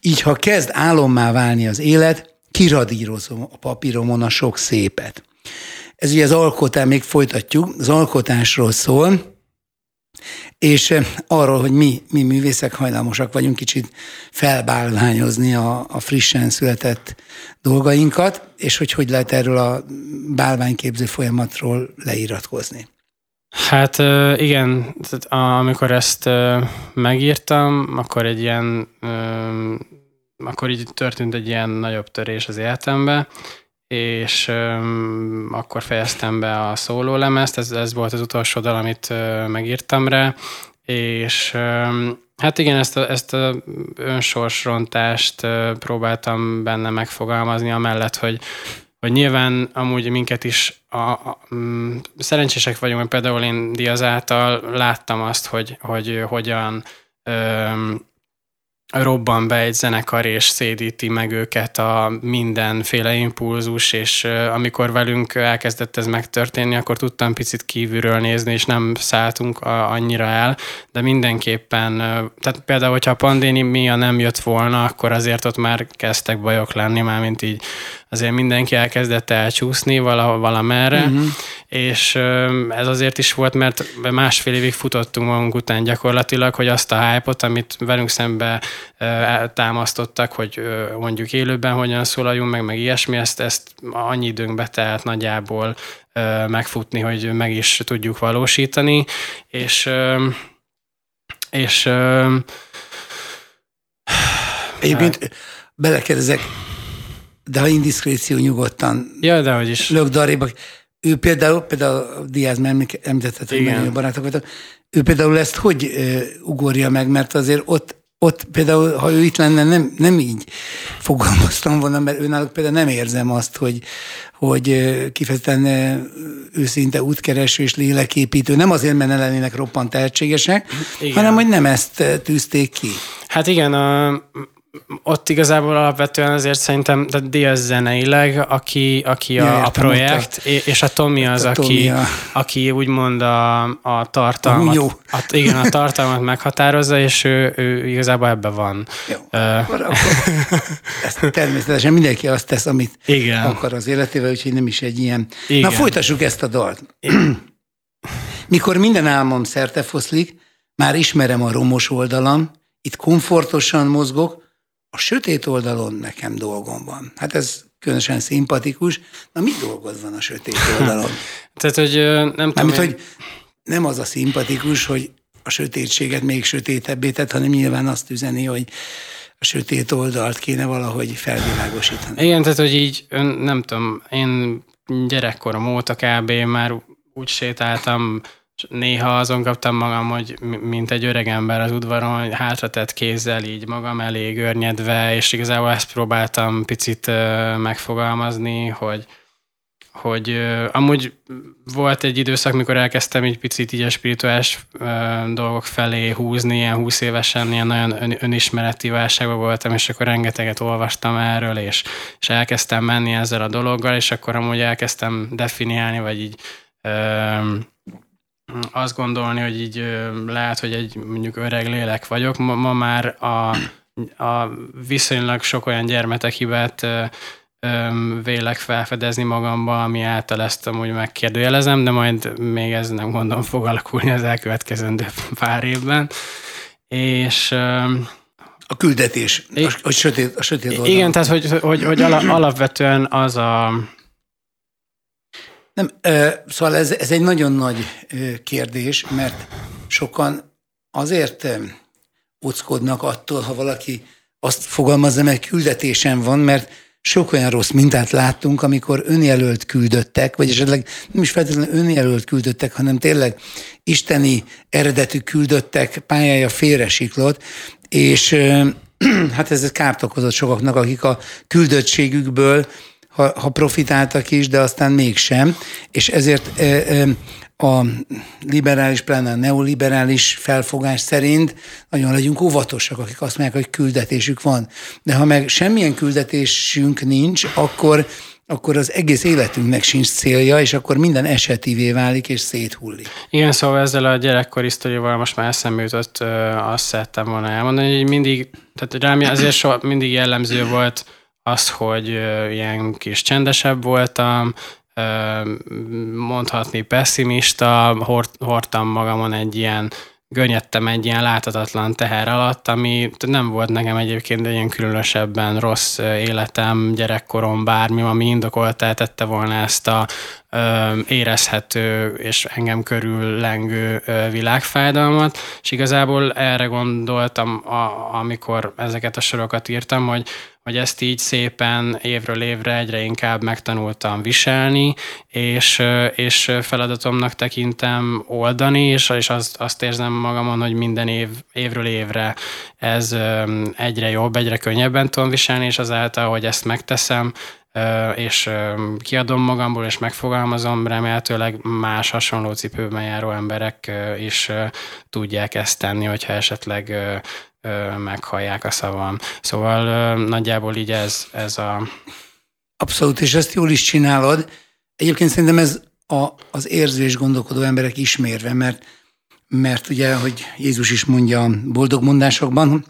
Így, ha kezd álommá válni az élet, kiradírozom a papíromon a sok szépet. Ez ugye az alkotás, még folytatjuk, az alkotásról szól, és eh, arról, hogy mi, mi művészek hajlamosak vagyunk kicsit felbálványozni a, a frissen született dolgainkat, és hogy hogy lehet erről a bálványképző folyamatról leiratkozni. Hát igen, amikor ezt megírtam, akkor egy ilyen, akkor így történt egy ilyen nagyobb törés az életembe, és öm, akkor fejeztem be a szólólemezt, ez, ez volt az utolsó dal, amit ö, megírtam rá, és öm, hát igen, ezt a, ezt a önsorsrontást ö, próbáltam benne megfogalmazni, amellett, hogy hogy nyilván amúgy minket is a, a, mm, szerencsések vagyunk, mert például én Diaz által láttam azt, hogy, hogy hogyan öm, robban be egy zenekar, és szédíti meg őket a mindenféle impulzus, és amikor velünk elkezdett ez megtörténni, akkor tudtam picit kívülről nézni, és nem szálltunk annyira el, de mindenképpen, tehát például, hogyha a pandémia nem jött volna, akkor azért ott már kezdtek bajok lenni, már mint így azért mindenki elkezdett elcsúszni valahol valamerre, uh-huh. és ez azért is volt, mert másfél évig futottunk magunk után gyakorlatilag, hogy azt a hype amit velünk szembe támasztottak, hogy mondjuk élőben hogyan szólaljunk meg, meg ilyesmi, ezt, ezt annyi időnkbe telt nagyjából megfutni, hogy meg is tudjuk valósítani, és és Egyébként belekérdezek, de ha indiszkréció nyugodtan ja, de hogy is. lök daréba. Ő például, például Diaz, mert említetted, hogy nagyon barátok voltak, ő például ezt hogy ugorja meg, mert azért ott ott például, ha ő itt lenne, nem, nem így fogalmaztam volna, mert őnáluk például nem érzem azt, hogy, hogy kifejezetten őszinte útkereső és léleképítő. Nem azért, mert ne lennének roppant tehetségesek, igen. hanem hogy nem ezt tűzték ki. Hát igen, a, ott igazából alapvetően azért szerintem de Diaz zeneileg, aki, aki a, ja, a projekt, a, és a Tommy az, a aki, a... aki úgymond a, a tartalmat, a, a, igen, a tartalmat meghatározza, és ő, ő igazából ebben van. Jó, uh, akkor, akkor ezt természetesen mindenki azt tesz, amit igen. akar az életével, úgyhogy nem is egy ilyen. Igen. Na folytassuk ezt a dalt. Mikor minden álmom szerte foszlik, már ismerem a romos oldalam, itt komfortosan mozgok, a sötét oldalon nekem dolgom van. Hát ez különösen szimpatikus. Na, mi dolgod van a sötét oldalon? Tehát, hogy nem tudom... én... hogy nem az a szimpatikus, hogy a sötétséget még sötétebbé tett, hanem nyilván azt üzeni, hogy a sötét oldalt kéne valahogy felvilágosítani. Igen, tehát, hogy így, nem tudom, én gyerekkorom óta kb. már úgy sétáltam néha azon kaptam magam, hogy mint egy öreg ember az udvaron, hogy hátratett kézzel így magam elé görnyedve, és igazából ezt próbáltam picit megfogalmazni, hogy, hogy uh, amúgy volt egy időszak, mikor elkezdtem egy picit így a spirituális dolgok felé húzni, ilyen húsz évesen, ilyen nagyon ön, önismereti válságban voltam, és akkor rengeteget olvastam erről, és, és elkezdtem menni ezzel a dologgal, és akkor amúgy elkezdtem definiálni, vagy így azt gondolni, hogy így lehet, hogy egy mondjuk öreg lélek vagyok. Ma, ma már a, a viszonylag sok olyan gyermetek hibát vélek felfedezni magamba, ami által ezt amúgy megkérdőjelezem, de majd még ez nem gondolom fog alakulni az elkövetkezendő pár évben. És a küldetés, a, a sötét, a sötét. Igen, tehát hogy, hogy, hogy alapvetően az a, nem, szóval ez, ez egy nagyon nagy kérdés, mert sokan azért óckodnak attól, ha valaki azt fogalmazza meg, küldetésem van, mert sok olyan rossz mintát láttunk, amikor önjelölt küldöttek, vagy esetleg nem is feltétlenül önjelölt küldöttek, hanem tényleg isteni eredetű küldöttek pályája félresiklott, és hát ez kárt okozott sokaknak, akik a küldöttségükből ha, ha profitáltak is, de aztán mégsem, és ezért a liberális, pláne a neoliberális felfogás szerint nagyon legyünk óvatosak, akik azt mondják, hogy küldetésük van. De ha meg semmilyen küldetésünk nincs, akkor akkor az egész életünknek sincs célja, és akkor minden esetivé válik, és széthullik. Igen, szóval ezzel a gyerekkori sztorival most már eszembe jutott, azt szerettem volna elmondani, hogy mindig, tehát rám azért so, mindig jellemző volt, az, hogy ilyen kis csendesebb voltam, mondhatni pessimista, hordtam magamon egy ilyen görnyedtem egy ilyen láthatatlan teher alatt, ami nem volt nekem egyébként egy ilyen különösebben rossz életem, gyerekkorom, bármi, ami indokolta tette volna ezt a érezhető és engem körül lengő világfájdalmat, és igazából erre gondoltam, a, amikor ezeket a sorokat írtam, hogy hogy ezt így szépen évről évre egyre inkább megtanultam viselni, és, és feladatomnak tekintem oldani, és, és azt, azt érzem magamon, hogy minden év, évről évre ez egyre jobb, egyre könnyebben tudom viselni, és azáltal, hogy ezt megteszem, és kiadom magamból, és megfogalmazom, remélhetőleg más hasonló cipőben járó emberek is tudják ezt tenni, hogyha esetleg meghallják a szavam. Szóval nagyjából így ez, ez a... Abszolút, és ezt jól is csinálod. Egyébként szerintem ez a, az érző és gondolkodó emberek ismérve, mert, mert ugye, hogy Jézus is mondja a boldog mondásokban,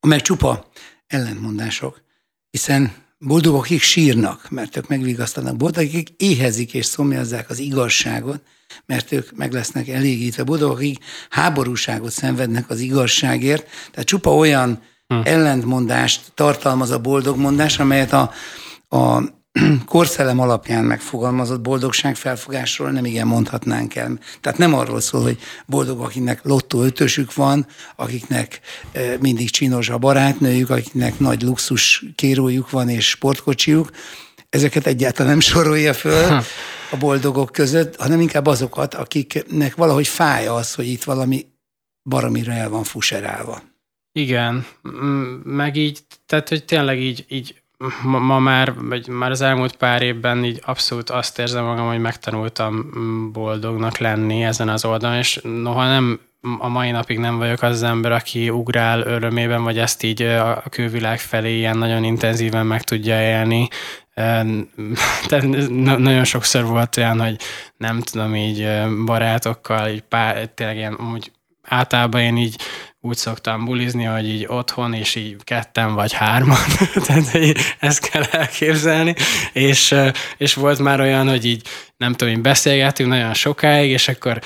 meg csupa ellentmondások, hiszen boldogok, akik sírnak, mert ők megvigasztanak, boldogok, akik éhezik és szomjazzák az igazságot, mert ők meg lesznek elégítve, boldogok, akik háborúságot szenvednek az igazságért, tehát csupa olyan hm. ellentmondást tartalmaz a boldogmondás, amelyet a, a korszellem alapján megfogalmazott boldogság felfogásról nem igen mondhatnánk el. Tehát nem arról szól, hogy boldog, akiknek lottó ötösük van, akiknek e, mindig csinos a barátnőjük, akiknek nagy luxus kérójuk van és sportkocsijuk, ezeket egyáltalán nem sorolja föl a boldogok között, hanem inkább azokat, akiknek valahogy fáj az, hogy itt valami baromira el van fuserálva. Igen, meg így, tehát hogy tényleg így, így ma, ma már, vagy már az elmúlt pár évben így abszolút azt érzem magam, hogy megtanultam boldognak lenni ezen az oldalon, és noha nem a mai napig nem vagyok az, az ember, aki ugrál örömében, vagy ezt így a külvilág felé ilyen nagyon intenzíven meg tudja élni. Tehát nagyon sokszor volt olyan, hogy nem tudom, így barátokkal, így pár, tényleg ilyen, úgy általában én így úgy szoktam bulizni, hogy így otthon, és így ketten vagy hárman, tehát ezt kell elképzelni, és, és volt már olyan, hogy így nem tudom, én beszélgettünk nagyon sokáig, és akkor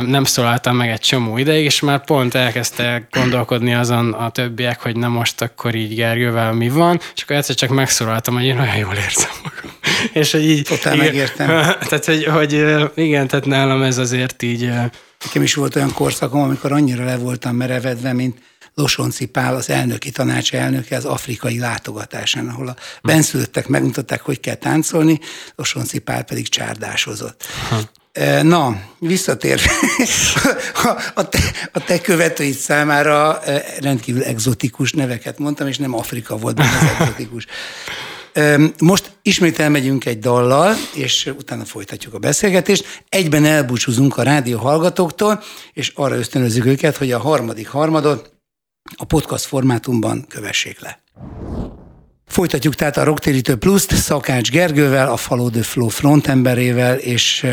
nem szólaltam meg egy csomó ideig, és már pont elkezdte gondolkodni azon a többiek, hogy na most akkor így Gergővel mi van, és akkor egyszer csak megszólaltam, hogy én olyan jól érzem magam. és hogy így... Totál megértem. Tehát, hogy, hogy igen, tehát nálam ez azért így Nekem is volt olyan korszakom, amikor annyira le voltam merevedve, mint Losonci Pál, az elnöki tanács elnöke az afrikai látogatásán, ahol a benszülöttek megmutatták, hogy kell táncolni, Losonci Pál pedig csárdásozott. E, na, visszatérve, a te, a te követőid számára rendkívül egzotikus neveket mondtam, és nem Afrika volt benne az egzotikus. Most ismét elmegyünk egy dallal, és utána folytatjuk a beszélgetést. Egyben elbúcsúzunk a rádió hallgatóktól, és arra ösztönözzük őket, hogy a harmadik harmadot a podcast formátumban kövessék le. Folytatjuk tehát a Rocktérítő Plus-t Szakács Gergővel, a Follow the Flow frontemberével és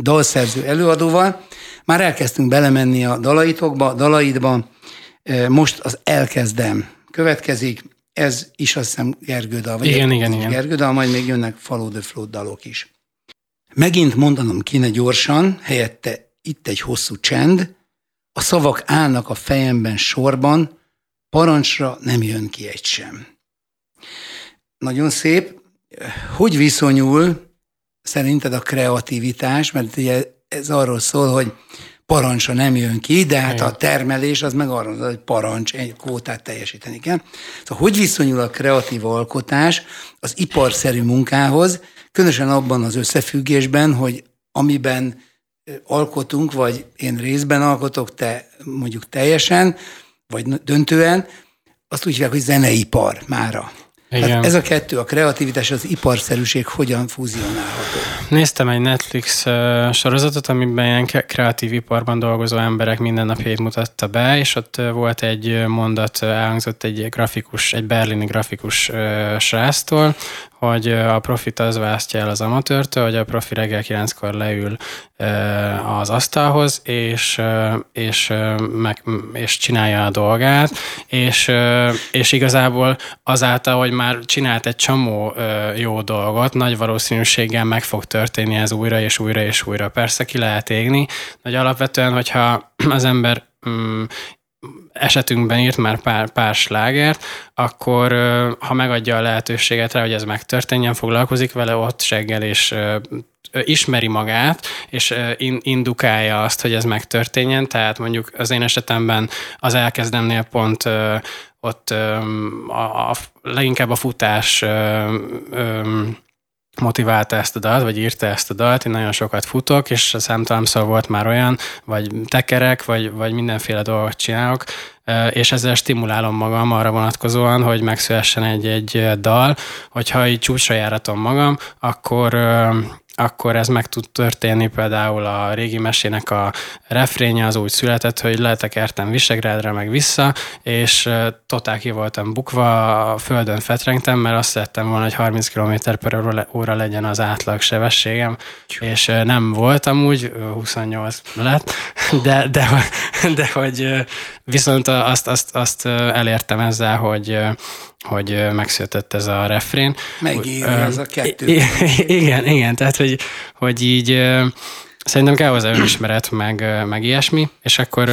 dalszerző előadóval. Már elkezdtünk belemenni a dalaitokba, dalaidba, most az elkezdem következik, ez is azt hiszem Gergő dal, vagy igen, igen, igen. Gergő dal, majd még jönnek Follow the Flow dalok is. Megint mondanom kéne gyorsan, helyette itt egy hosszú csend, a szavak állnak a fejemben sorban, parancsra nem jön ki egy sem. Nagyon szép. Hogy viszonyul szerinted a kreativitás, mert ugye ez arról szól, hogy parancsa nem jön ki, de hát a termelés az meg arról, hogy parancs, egy kvótát teljesíteni kell. Szóval hogy viszonyul a kreatív alkotás az iparszerű munkához, különösen abban az összefüggésben, hogy amiben alkotunk, vagy én részben alkotok, te mondjuk teljesen, vagy döntően, azt úgy hívják, hogy zeneipar mára. Igen. ez a kettő, a kreativitás, az iparszerűség hogyan fúzionálható? Néztem egy Netflix sorozatot, amiben ilyen kreatív iparban dolgozó emberek mindennapjait mutatta be, és ott volt egy mondat, elhangzott egy grafikus, egy berlini grafikus sráctól, hogy a profit az választja el az amatőrtől, hogy a profi reggel kilenckor leül az asztalhoz, és, és, meg, és csinálja a dolgát, és, és igazából azáltal, hogy már csinált egy csomó jó dolgot, nagy valószínűséggel meg fog történni ez újra és újra és újra. Persze ki lehet égni, hogy alapvetően, hogyha az ember mm, esetünkben írt már pár, pár slágert, akkor ha megadja a lehetőséget rá, hogy ez megtörténjen, foglalkozik vele ott seggel, és ismeri magát, és indukálja azt, hogy ez megtörténjen, tehát mondjuk az én esetemben az elkezdemnél pont ott a, a, leginkább a futás motiválta ezt a dalt, vagy írta ezt a dalt, én nagyon sokat futok, és számtalanszor volt már olyan, vagy tekerek, vagy, vagy mindenféle dolgot csinálok, és ezzel stimulálom magam arra vonatkozóan, hogy megszülessen egy-egy dal, hogyha így csúcsra járatom magam, akkor akkor ez meg tud történni. Például a régi mesének a refrénye az úgy született, hogy letekertem Visegrádra meg vissza, és totál ki voltam bukva, a földön fetrengtem, mert azt szerettem volna, hogy 30 km per óra legyen az átlag sebességem, és nem voltam úgy, 28 lett, de, de, de hogy viszont azt, azt, azt elértem ezzel, hogy hogy megszületett ez a refrén. Megírja ez a kettő. Igen, igen, tehát hogy, hogy így szerintem kell hozzá önismeret, meg, meg ilyesmi, és akkor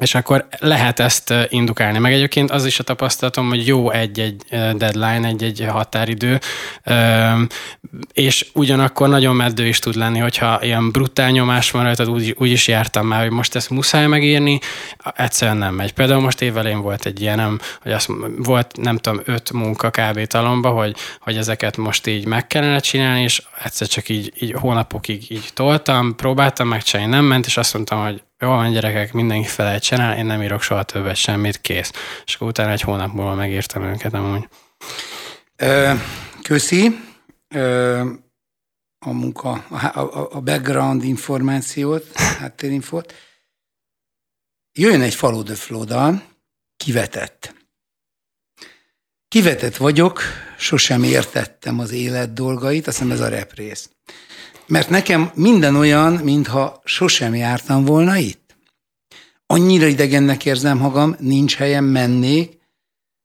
és akkor lehet ezt indukálni. Meg egyébként az is a tapasztalatom, hogy jó egy-egy deadline, egy-egy határidő, és ugyanakkor nagyon meddő is tud lenni, hogyha ilyen brutál nyomás van rajta, úgy, úgy is jártam már, hogy most ezt muszáj megírni, egyszerűen nem megy. Például most évelén volt egy ilyenem, hogy azt volt nem tudom, öt munka kb. talomba, hogy, hogy ezeket most így meg kellene csinálni, és egyszer csak így, így hónapokig így toltam, próbáltam megcsinálni, nem ment, és azt mondtam, hogy jó van gyerekek, mindenki felejtsen el, én nem írok soha többet semmit, kész. És akkor utána egy hónap múlva megírtam őket amúgy. Ö, köszi. A munka, a, background információt, háttérinfót. Jöjjön egy Follow the flow kivetett. Kivetett vagyok, sosem értettem az élet dolgait, azt hiszem ez a représz. Mert nekem minden olyan, mintha sosem jártam volna itt. Annyira idegennek érzem magam, nincs helyem, mennék.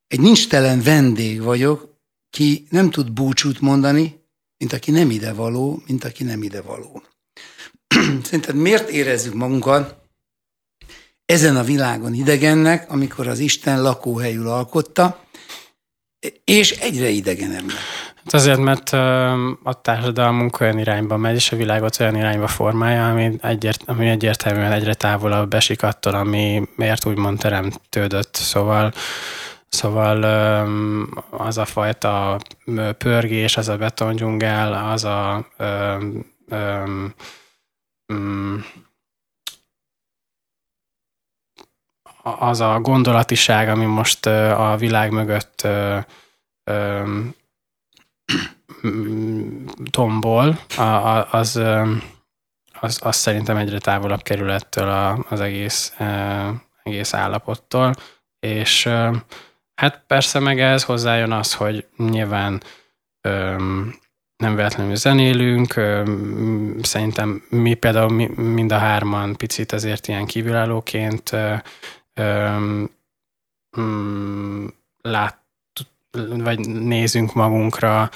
Egy nincs telen vendég vagyok, ki nem tud búcsút mondani, mint aki nem ide való, mint aki nem ide való. Szerinted miért érezzük magunkat ezen a világon idegennek, amikor az Isten lakóhelyül alkotta, és egyre idegenebbnek? Hát azért, mert a társadalmunk olyan irányba megy, és a világot olyan irányba formálja, ami, egyért, ami egyértelműen egyre távolabb esik attól, ami miért úgymond teremtődött. Szóval Szóval az a fajta pörgés, az a betondzsungel, az a öm, öm, öm, az a gondolatiság, ami most a világ mögött tombol, az, az, az szerintem egyre távolabb kerül ettől az egész, egész állapottól, és hát persze meg ez hozzájön az, hogy nyilván nem véletlenül zenélünk, szerintem mi például mind a hárman picit azért ilyen kívülállóként mm, lát, vagy nézünk magunkra,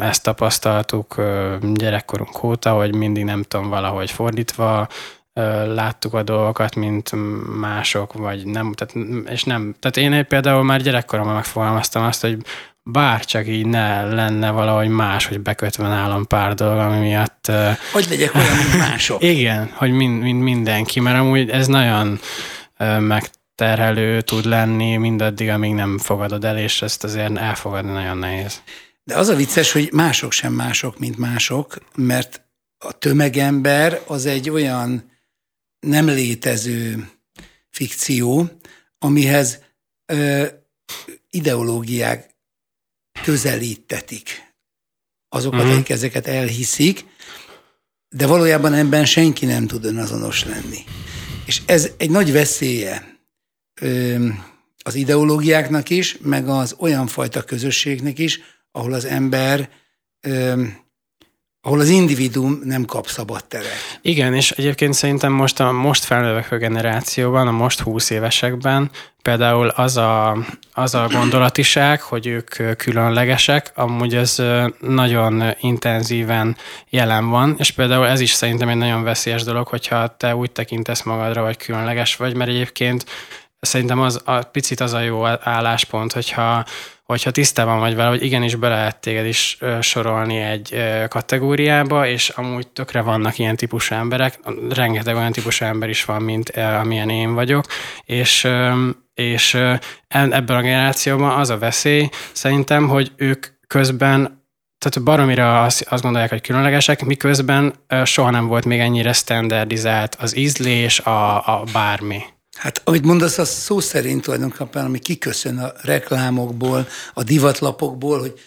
ezt tapasztaltuk gyerekkorunk óta, hogy mindig nem tudom, valahogy fordítva láttuk a dolgokat, mint mások, vagy nem, tehát, és nem, tehát én például már gyerekkoromban megfogalmaztam azt, hogy bár csak így ne lenne valahogy más, hogy bekötve nálam pár dolog, ami miatt... Hogy legyek olyan, mint mások. Igen, hogy mind, mind mindenki, mert amúgy ez nagyon megterhelő tud lenni mindaddig, amíg nem fogadod el, és ezt azért elfogadni nagyon nehéz. De az a vicces, hogy mások sem mások, mint mások, mert a tömegember az egy olyan nem létező fikció, amihez ö, ideológiák közelítetik azokat, uh-huh. akik ezeket elhiszik, de valójában ebben senki nem tud önazonos lenni. És ez egy nagy veszélye az ideológiáknak is, meg az olyan fajta közösségnek is, ahol az ember ahol az individuum nem kap szabad teret. Igen, és egyébként szerintem most a most felnövekvő generációban, a most 20 évesekben például az a, az a gondolatiság, hogy ők különlegesek, amúgy ez nagyon intenzíven jelen van, és például ez is szerintem egy nagyon veszélyes dolog, hogyha te úgy tekintesz magadra, vagy különleges vagy, mert egyébként szerintem az a picit az a jó álláspont, hogyha hogyha tisztában vagy vele, hogy igenis be lehet téged is sorolni egy kategóriába, és amúgy tökre vannak ilyen típusú emberek, rengeteg olyan típusú ember is van, mint amilyen én vagyok, és és ebben a generációban az a veszély szerintem, hogy ők közben tehát baromira azt, azt gondolják, hogy különlegesek, miközben soha nem volt még ennyire standardizált az ízlés, a, a bármi. Hát, ahogy mondasz, az szó szerint tulajdonképpen, ami kiköszön a reklámokból, a divatlapokból, hogy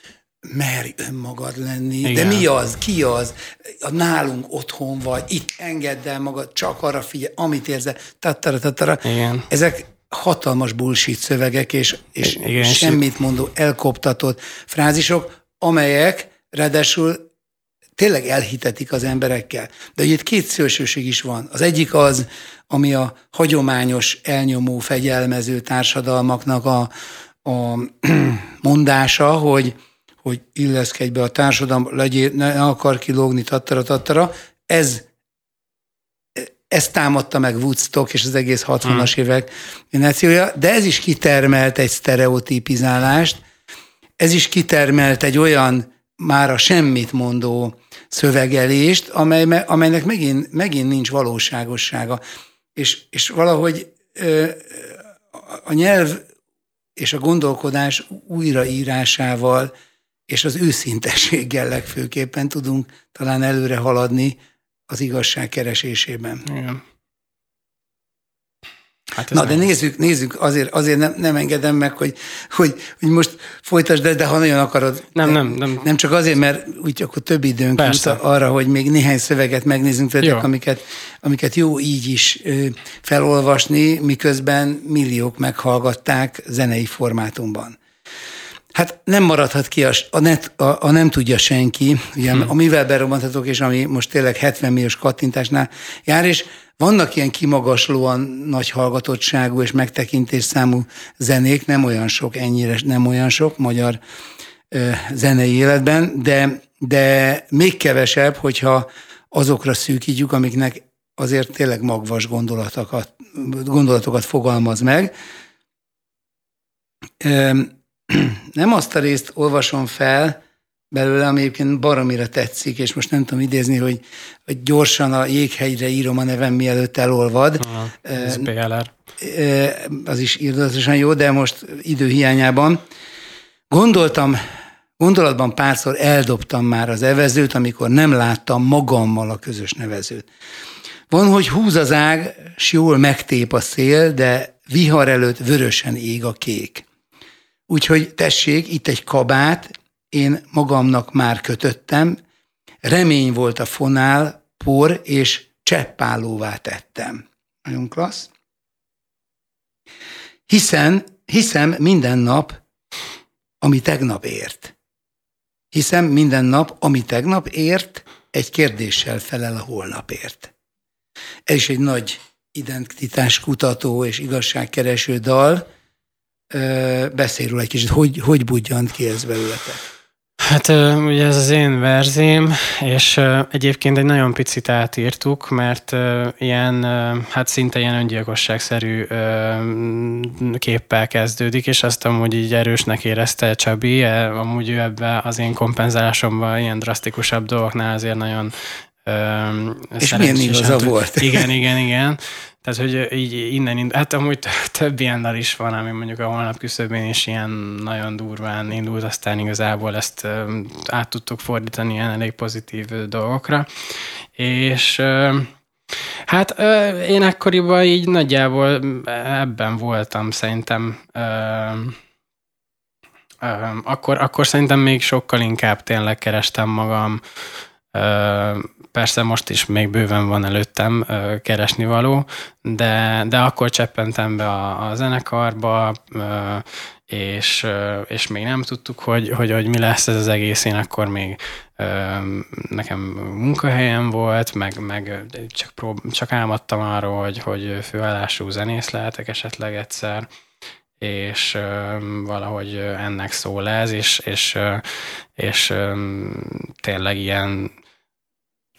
merj önmagad lenni. Igen. De mi az? Ki az? A nálunk otthon vagy, itt engedd el magad, csak arra figyelj, amit érzel. Tattara, tattara. Igen. Ezek hatalmas bullshit szövegek, és, és Igen, semmit mondó, elkoptatott frázisok, amelyek ráadásul tényleg elhitetik az emberekkel. De ugye itt két szélsőség is van. Az egyik az, ami a hagyományos, elnyomó, fegyelmező társadalmaknak a, a mondása, hogy hogy illeszkedj be a társadalom, legyél, ne akar kilógni, tattara, tattara. Ez, ez támadta meg Woodstock és az egész 60-as hmm. évek generációja, de ez is kitermelt egy sztereotípizálást, ez is kitermelt egy olyan már a semmit mondó szövegelést, amely, amelynek megint, megint nincs valóságossága. És, és valahogy a nyelv és a gondolkodás újraírásával és az őszintességgel legfőképpen tudunk talán előre haladni az igazság keresésében. Igen. Hát Na, de nézzük, nézzük, azért, azért nem, nem engedem meg, hogy, hogy, hogy most folytasd, de, de ha nagyon akarod. Nem, nem, nem. Nem csak azért, mert úgy akkor több időnk jut arra, hogy még néhány szöveget megnézzünk tőletek, amiket, amiket jó így is felolvasni, miközben milliók meghallgatták zenei formátumban. Hát nem maradhat ki a, a, net, a, a nem tudja senki, ugye, hmm. amivel berobbantatok, és ami most tényleg 70 milliós kattintásnál jár, és vannak ilyen kimagaslóan nagy hallgatottságú és megtekintés számú zenék, nem olyan sok, ennyire nem olyan sok magyar ö, zenei életben, de, de még kevesebb, hogyha azokra szűkítjük, amiknek azért tényleg magvas gondolatokat, gondolatokat fogalmaz meg. Ö, nem azt a részt olvasom fel belőle, ami egyébként baromira tetszik, és most nem tudom idézni, hogy, hogy gyorsan a jéghegyre írom a nevem, mielőtt elolvad. Aha, ez PLR. Az is irdatosan jó, de most időhiányában. Gondoltam, gondolatban párszor eldobtam már az evezőt, amikor nem láttam magammal a közös nevezőt. Van, hogy húz az ág, s jól megtép a szél, de vihar előtt vörösen ég a kék. Úgyhogy tessék, itt egy kabát, én magamnak már kötöttem, remény volt a fonál, por és cseppálóvá tettem. Nagyon klassz. Hiszen, hiszem minden nap, ami tegnap ért. Hiszem minden nap, ami tegnap ért, egy kérdéssel felel a holnapért. Ez is egy nagy identitáskutató és igazságkereső dal, beszélj róla egy kicsit, hogy, hogy budjant ki ez belőletek? Hát ugye ez az én verzém, és egyébként egy nagyon picit átírtuk, mert ilyen, hát szinte ilyen öngyilkosságszerű képpel kezdődik, és azt amúgy így erősnek érezte Csabi, e, amúgy ő ebbe az én kompenzálásomban ilyen drasztikusabb dolgoknál azért nagyon és milyen igaza volt. Igen, igen, igen. Tehát, hogy így innen, hát amúgy több ilyen dal is van, ami mondjuk a holnap küszöbén is ilyen nagyon durván indult, aztán igazából ezt át tudtuk fordítani ilyen elég pozitív dolgokra. És hát én akkoriban így nagyjából ebben voltam szerintem akkor, akkor szerintem még sokkal inkább tényleg kerestem magam, Persze most is még bőven van előttem keresni való, de, de akkor cseppentem be a, a zenekarba, és, és még nem tudtuk, hogy, hogy, hogy mi lesz ez az egész. Én akkor még nekem munkahelyem volt, meg, meg csak, prób- csak álmodtam arról, hogy, hogy főállású zenész lehetek esetleg egyszer, és valahogy ennek szól ez, és, és, és tényleg ilyen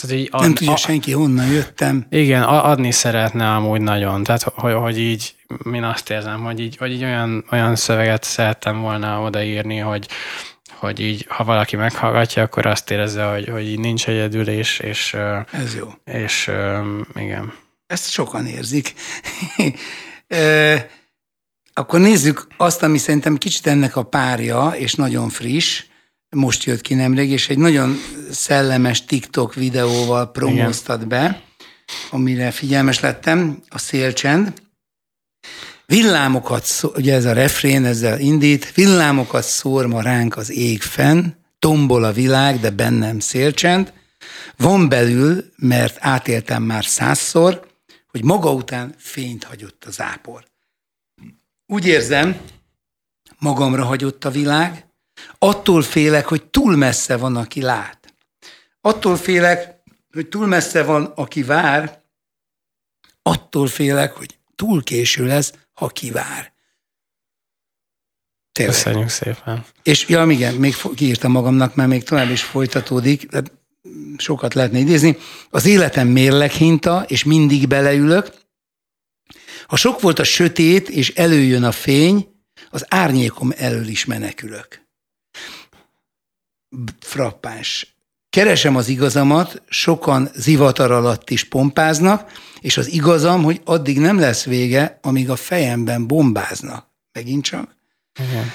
tehát így ad, nem tudja a, senki, honnan jöttem. Igen, adni szeretne amúgy nagyon. Tehát, hogy, hogy így, én azt érzem, hogy így, hogy így olyan, olyan szöveget szerettem volna odaírni, hogy, hogy így, ha valaki meghallgatja, akkor azt érezze, hogy, hogy így nincs egyedül, és, és ez jó. És igen. Ezt sokan érzik. akkor nézzük azt, ami szerintem kicsit ennek a párja, és nagyon friss, most jött ki nemrég, és egy nagyon szellemes TikTok videóval promóztad be, amire figyelmes lettem, a szélcsend. Villámokat, ugye ez a refrén ezzel indít, villámokat szór ma ránk az ég fenn, tombol a világ, de bennem szélcsend. Van belül, mert átéltem már százszor, hogy maga után fényt hagyott az ápor. Úgy érzem, magamra hagyott a világ, attól félek, hogy túl messze van, aki lát. Attól félek, hogy túl messze van, aki vár, attól félek, hogy túl késő lesz, ha kivár. Tényleg. Köszönjük szépen. És ja, igen, még kiírtam magamnak, mert még tovább is folytatódik, de sokat lehetne idézni. Az életem mérleghinta, és mindig beleülök. Ha sok volt a sötét, és előjön a fény, az árnyékom elől is menekülök. Frappás. Keresem az igazamat, sokan zivatar alatt is pompáznak, és az igazam, hogy addig nem lesz vége, amíg a fejemben bombáznak. Megint csak. Igen.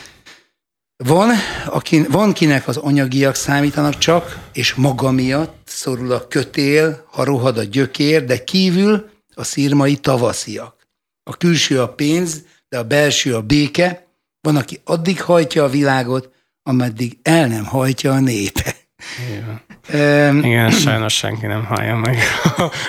Van, akin, van, kinek az anyagiak számítanak csak, és maga miatt szorul a kötél, ha rohad a gyökér, de kívül a szírmai tavasziak. A külső a pénz, de a belső a béke. Van, aki addig hajtja a világot, ameddig el nem hajtja a népe. Igen. Um, Igen, sajnos senki nem hallja meg.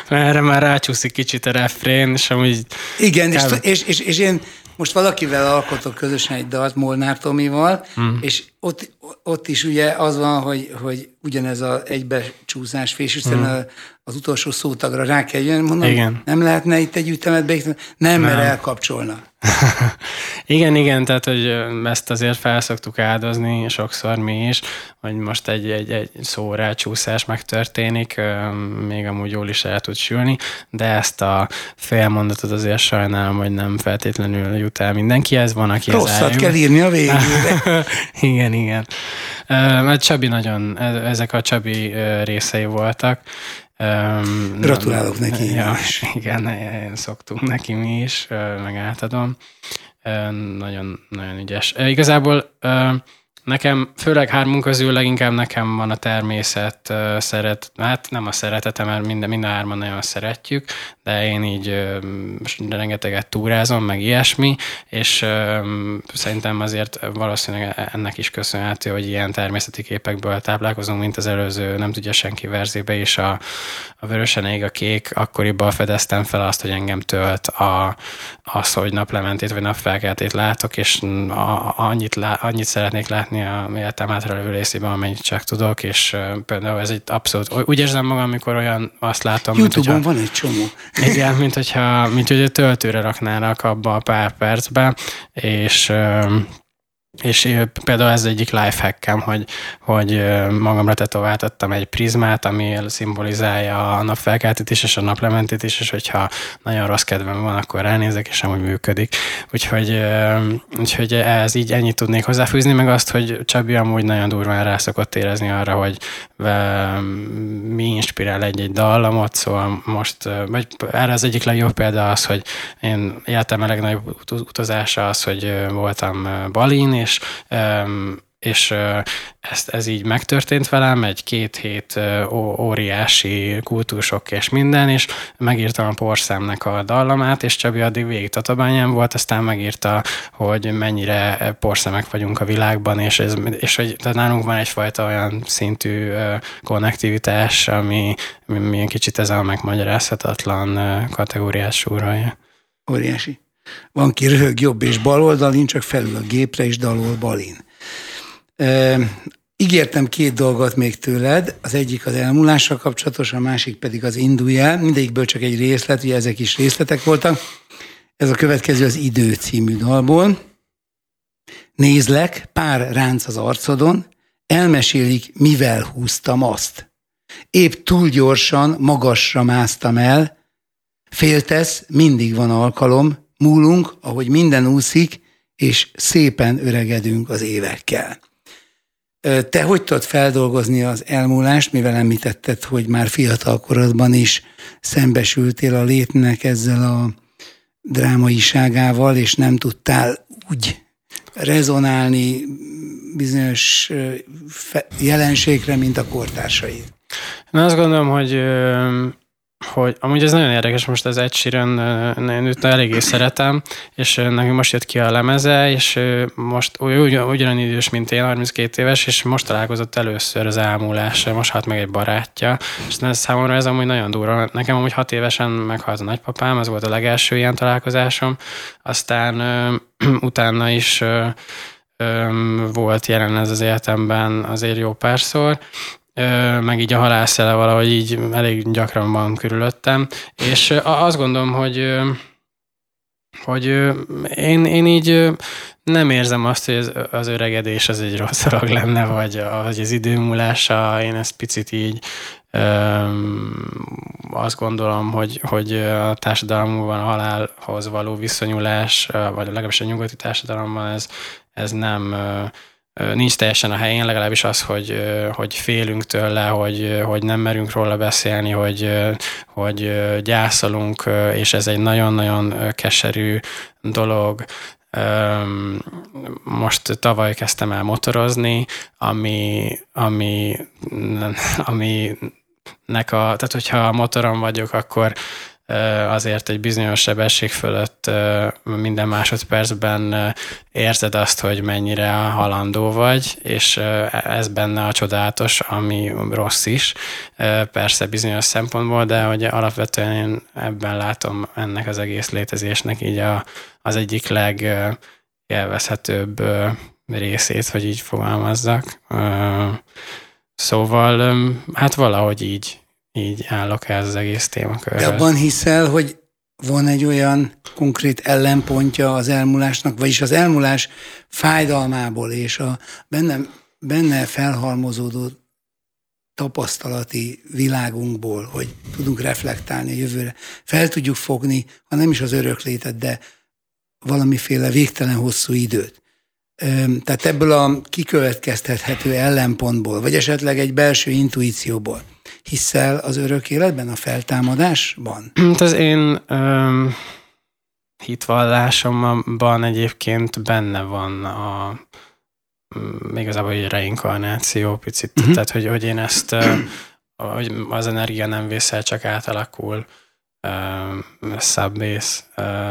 Mert erre már rácsúszik kicsit a refrén, és amúgy... Igen, és, és, és, és én most valakivel alkotok közösen egy dalt, Molnár Tomival, mm. és ott, ott is ugye az van, hogy, hogy ugyanez a egybecsúszás fésűszerűen mm. az utolsó szótagra rá kell jönni, mondom, Igen. nem lehetne itt egy ütemet beikni? Nem, mert nem. elkapcsolna. igen, igen, tehát hogy ezt azért felszoktuk áldozni sokszor mi is, hogy most egy, egy, egy szórácsúszás megtörténik, még amúgy jól is el tud sülni, de ezt a félmondatot azért sajnálom, hogy nem feltétlenül jut el mindenkihez, van, aki Rosszat kell írni a végére. igen, igen. Mert Csabi nagyon, e, ezek a Csabi részei voltak. Gratulálok neki ja, is. Igen, szoktunk neki mi is, meg átadom. Nagyon, nagyon ügyes. Igazából Nekem, főleg hármunk közül leginkább nekem van a természet szeret, hát nem a szeretete, mert minden, minden hárman nagyon szeretjük, de én így rengeteget túrázom, meg ilyesmi, és szerintem azért valószínűleg ennek is köszönhető, hogy ilyen természeti képekből táplálkozunk, mint az előző nem tudja senki verzébe is a, a vörösen ég a kék, akkoriban fedeztem fel azt, hogy engem tölt a, az, hogy naplementét vagy napfelkeltét látok, és a, annyit, lá, annyit szeretnék látni a életem hátralévő részében, amennyit csak tudok, és például ez egy abszolút, úgy érzem magam, amikor olyan azt látom, YouTube-on mint, van egy csomó. Igen, mint hogyha, mint hogy töltőre raknának abba a pár percbe, és és például ez egyik lifehackem, hogy, hogy magamra tetováltattam egy prizmát, ami szimbolizálja a napfelkeltét és a naplementét is, és hogyha nagyon rossz kedvem van, akkor ránézek, és amúgy működik. Úgyhogy, úgyhogy ez így ennyit tudnék hozzáfűzni, meg azt, hogy Csabi amúgy nagyon durván rá szokott érezni arra, hogy mi inspirál egy-egy dallamot, szóval most, vagy erre az egyik legjobb példa az, hogy én életem a legnagyobb utazása az, hogy voltam Balin, és és ezt, ez így megtörtént velem, egy két hét óriási kultúrsok és minden, és megírtam a porszemnek a dallamát, és Csabi addig végig tatabányán volt, aztán megírta, hogy mennyire porszemek vagyunk a világban, és, ez, és hogy tehát nálunk van egyfajta olyan szintű konnektivitás, ami, ami kicsit ez a megmagyarázhatatlan kategóriás súrolja. Óriási. Van ki röhög jobb és bal oldalin, csak felül a gépre és dalol balin. E, ígértem két dolgot még tőled, az egyik az elmúlással kapcsolatos, a másik pedig az indulj el. Mindegyikből csak egy részlet, ugye ezek is részletek voltak. Ez a következő az Idő című dalból. Nézlek, pár ránc az arcodon, elmesélik, mivel húztam azt. Épp túl gyorsan, magasra másztam el, féltesz, mindig van alkalom, múlunk, ahogy minden úszik, és szépen öregedünk az évekkel. Te hogy tudod feldolgozni az elmúlást, mivel említetted, hogy már fiatal korodban is szembesültél a létnek ezzel a drámaiságával, és nem tudtál úgy rezonálni bizonyos jelenségre, mint a kortársai. Én azt gondolom, hogy hogy amúgy ez nagyon érdekes, most az Ed Sheeran, őt eléggé szeretem, és neki most jött ki a lemeze, és most ugy, ugyan idős, mint én, 32 éves, és most találkozott először az elmúlás, most halt meg egy barátja, és ez számomra ez amúgy nagyon durva. Nekem amúgy hat évesen meghalt a nagypapám, ez volt a legelső ilyen találkozásom, aztán utána is volt jelen ez az életemben azért jó párszor, meg így a halászele valahogy így elég gyakran van körülöttem, és azt gondolom, hogy hogy én, én így nem érzem azt, hogy az öregedés az egy rossz dolog lenne, vagy, vagy az idő múlása, én ezt picit így azt gondolom, hogy, hogy a társadalmunkban a halálhoz való viszonyulás, vagy legalábbis a nyugati társadalomban ez, ez nem nincs teljesen a helyén, legalábbis az, hogy, hogy félünk tőle, hogy, hogy nem merünk róla beszélni, hogy, hogy gyászolunk, és ez egy nagyon-nagyon keserű dolog. Most tavaly kezdtem el motorozni, ami, ami, ami nek a, tehát hogyha a motoron vagyok, akkor azért egy bizonyos sebesség fölött minden másodpercben érzed azt, hogy mennyire halandó vagy, és ez benne a csodálatos, ami rossz is, persze bizonyos szempontból, de hogy alapvetően én ebben látom ennek az egész létezésnek így a, az egyik legélvezhetőbb részét, hogy így fogalmazzak. Szóval hát valahogy így így állok ez az egész témakörhöz. De abban hiszel, hogy van egy olyan konkrét ellenpontja az elmúlásnak, vagyis az elmúlás fájdalmából és a benne, benne felhalmozódó tapasztalati világunkból, hogy tudunk reflektálni a jövőre, fel tudjuk fogni, ha nem is az öröklétet, de valamiféle végtelen hosszú időt. Tehát ebből a kikövetkeztethető ellenpontból, vagy esetleg egy belső intuícióból hiszel az örök életben, a feltámadásban? Hát az én öm, hitvallásomban egyébként benne van a mm, igazából egy reinkarnáció picit, uh-huh. tehát hogy, hogy én ezt, hogy az energia nem vészel, csak átalakul, szabvész,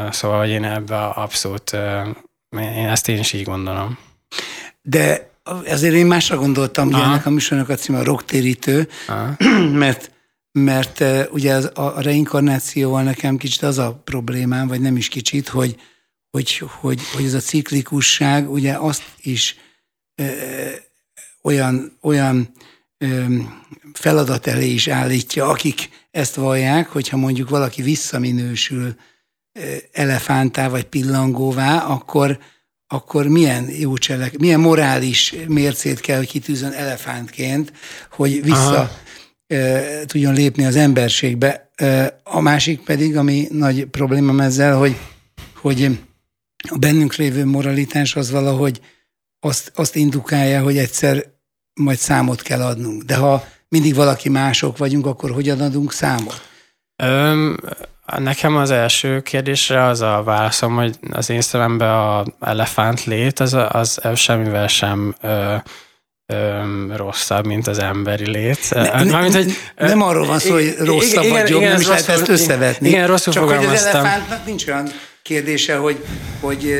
szóval hogy én ebbe abszolút, én ezt én is így gondolom. De ezért én másra gondoltam, hogy ennek a műsornak a címe a rocktérítő, mert mert uh, ugye az, a, reinkarnációval nekem kicsit az a problémám, vagy nem is kicsit, hogy, hogy, hogy, hogy ez a ciklikusság ugye azt is uh, olyan, olyan um, feladat elé is állítja, akik ezt vallják, hogyha mondjuk valaki visszaminősül elefántá vagy pillangóvá, akkor akkor milyen jó cselek, milyen morális mércét kell, hogy kitűzön elefántként, hogy vissza e, tudjon lépni az emberségbe. A másik pedig, ami nagy problémám ezzel, hogy, hogy a bennünk lévő moralitás az valahogy azt, azt indukálja, hogy egyszer majd számot kell adnunk. De ha mindig valaki mások vagyunk, akkor hogyan adunk számot? Öm, Nekem az első kérdésre az a válaszom, hogy az én szememben a elefánt lét az, az semmivel sem ö, ö, rosszabb, mint az emberi lét. Ne, Mármint, hogy, nem arról van szó, hogy rosszabb igen, vagy jobb, igen, nem is lehet ezt összevetni. Igen, rosszul Csak hogy az elefántnak nincs olyan kérdése, hogy, hogy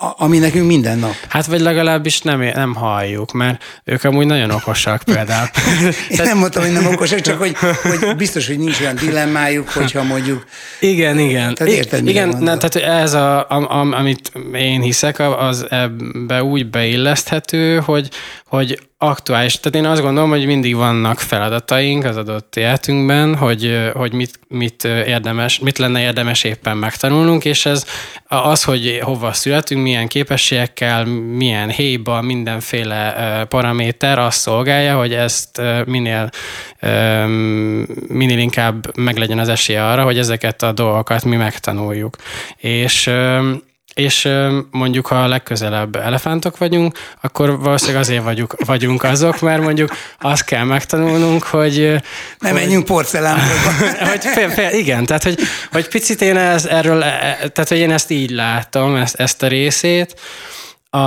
ami nekünk minden nap. Hát vagy legalábbis nem, nem halljuk, mert ők amúgy nagyon okosak például. Én nem mondtam, hogy nem okosak, csak hogy, hogy biztos, hogy nincs olyan dilemmájuk, hogyha mondjuk... Igen, igen. Tehát érted, igen, ne, tehát ez, a, a, amit én hiszek, az ebbe úgy beilleszthető, hogy, hogy aktuális. Tehát én azt gondolom, hogy mindig vannak feladataink az adott életünkben, hogy, hogy mit, mit, érdemes, mit lenne érdemes éppen megtanulnunk, és ez az, hogy hova születünk, milyen képességekkel, milyen héjban, mindenféle paraméter azt szolgálja, hogy ezt minél, minél inkább meglegyen az esélye arra, hogy ezeket a dolgokat mi megtanuljuk. És és mondjuk, ha a legközelebb elefántok vagyunk, akkor valószínűleg azért vagyunk, vagyunk azok, mert mondjuk azt kell megtanulnunk, hogy... Nem hogy, menjünk porcelánba. hogy fél, fél, igen, tehát hogy, hogy picit én ez, erről, e, tehát hogy én ezt így látom, ezt, ezt a részét, A,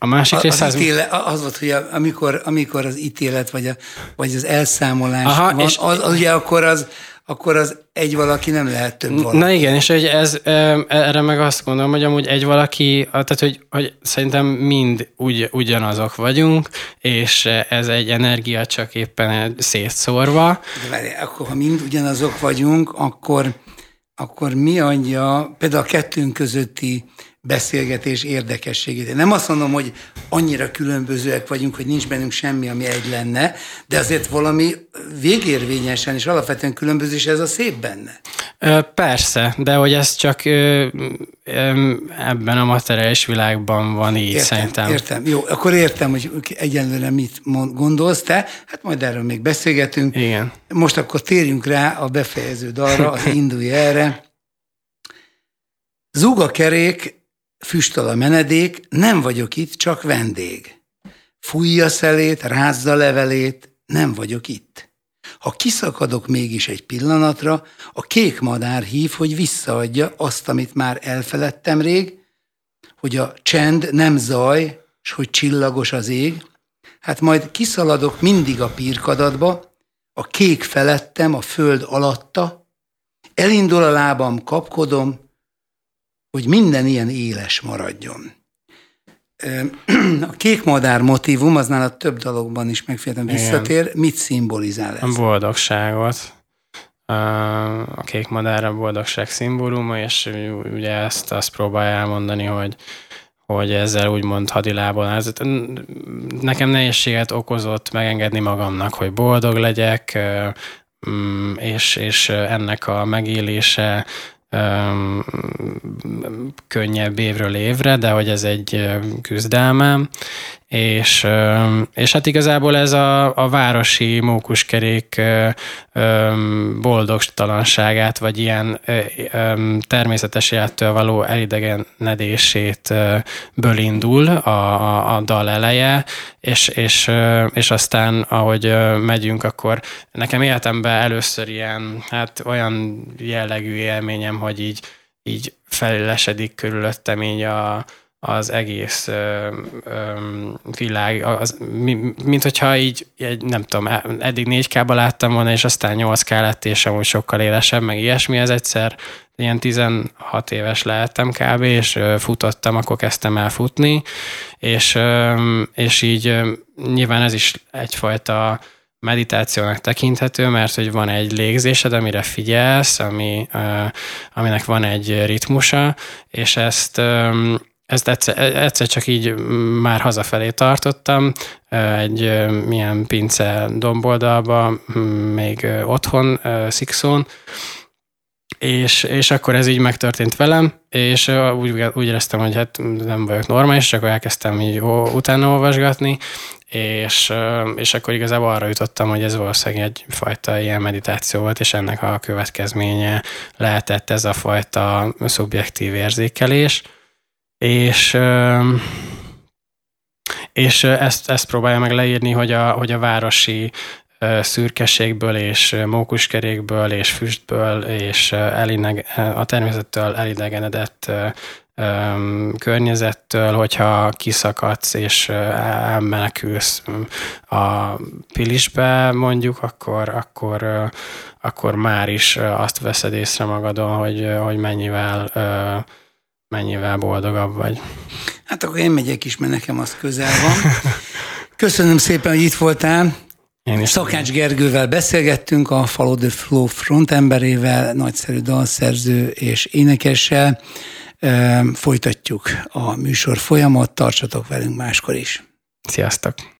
a másik rész az, ítéle, az volt, hogy amikor, amikor az ítélet vagy, a, vagy az elszámolás Aha, van, és az, az ugye akkor az, akkor az egy valaki nem lehet több valaki. Na igen, és hogy ez, erre meg azt gondolom, hogy amúgy egy valaki, tehát hogy, hogy szerintem mind ugy, ugyanazok vagyunk, és ez egy energia csak éppen szétszórva. De várj, akkor ha mind ugyanazok vagyunk, akkor, akkor mi adja például a kettőnk közötti beszélgetés érdekességét. Én nem azt mondom, hogy annyira különbözőek vagyunk, hogy nincs bennünk semmi, ami egy lenne, de azért valami végérvényesen és alapvetően különböző, és ez a szép benne. Persze, de hogy ez csak ebben a materiális világban van így, értem, szerintem. Értem, jó, akkor értem, hogy egyenlőre mit gondolsz te, hát majd erről még beszélgetünk. Igen. Most akkor térjünk rá a befejező dalra, az indulj erre. Zuga kerék füstöl a menedék, nem vagyok itt, csak vendég. Fújja szelét, rázza levelét, nem vagyok itt. Ha kiszakadok mégis egy pillanatra, a kék madár hív, hogy visszaadja azt, amit már elfeledtem rég, hogy a csend nem zaj, s hogy csillagos az ég, hát majd kiszaladok mindig a pirkadatba, a kék felettem, a föld alatta, elindul a lábam, kapkodom, hogy minden ilyen éles maradjon. A kék madár motivum, az nála több dalokban is megféltem visszatér. Mit szimbolizál ez? A boldogságot. A kék madár a boldogság szimbóluma, és ugye ezt azt próbálja elmondani, hogy hogy ezzel úgymond hadilából ez Nekem nehézséget okozott megengedni magamnak, hogy boldog legyek, mm, és, és ennek a megélése könnyebb évről évre, de hogy ez egy küzdelmem, és, és hát igazából ez a, a városi mókuskerék boldogtalanságát, vagy ilyen természetes élettől való elidegenedését ből indul a, a, a dal eleje, és, és, és aztán ahogy megyünk, akkor nekem életemben először ilyen, hát olyan jellegű élményem, hogy így, így fellesedik körülöttem így a, az egész ö, ö, világ, az, mint hogyha így, egy, nem tudom, e, eddig 4 k láttam volna, és aztán 8 k lett, és amúgy sokkal élesebb, meg ilyesmi, ez egyszer ilyen 16 éves lehettem kb, és futottam, akkor kezdtem el futni, és, és így nyilván ez is egyfajta meditációnak tekinthető, mert hogy van egy légzésed, amire figyelsz, ami, aminek van egy ritmusa, és ezt ezt egyszer, egyszer csak így már hazafelé tartottam, egy milyen pince domboldalba, még otthon, Szikszón, és, és akkor ez így megtörtént velem, és úgy, úgy éreztem, hogy hát nem vagyok normális, csak akkor elkezdtem így utána olvasgatni, és, és akkor igazából arra jutottam, hogy ez valószínűleg egyfajta ilyen meditáció volt, és ennek a következménye lehetett ez a fajta szubjektív érzékelés, és és ezt, ezt próbálja meg leírni, hogy a, hogy a városi szürkeségből és mókuskerékből és füstből és elineg, a természettől elidegenedett környezettől, hogyha kiszakadsz és elmenekülsz a pilisbe mondjuk, akkor, akkor, akkor már is azt veszed észre magadon, hogy, hogy mennyivel mennyivel boldogabb vagy. Hát akkor én megyek is, mert nekem az közel van. Köszönöm szépen, hogy itt voltál. Én is Szakács Gergővel beszélgettünk, a Follow the Flow frontemberével, nagyszerű dalszerző és énekessel. Folytatjuk a műsor folyamat, tartsatok velünk máskor is. Sziasztok!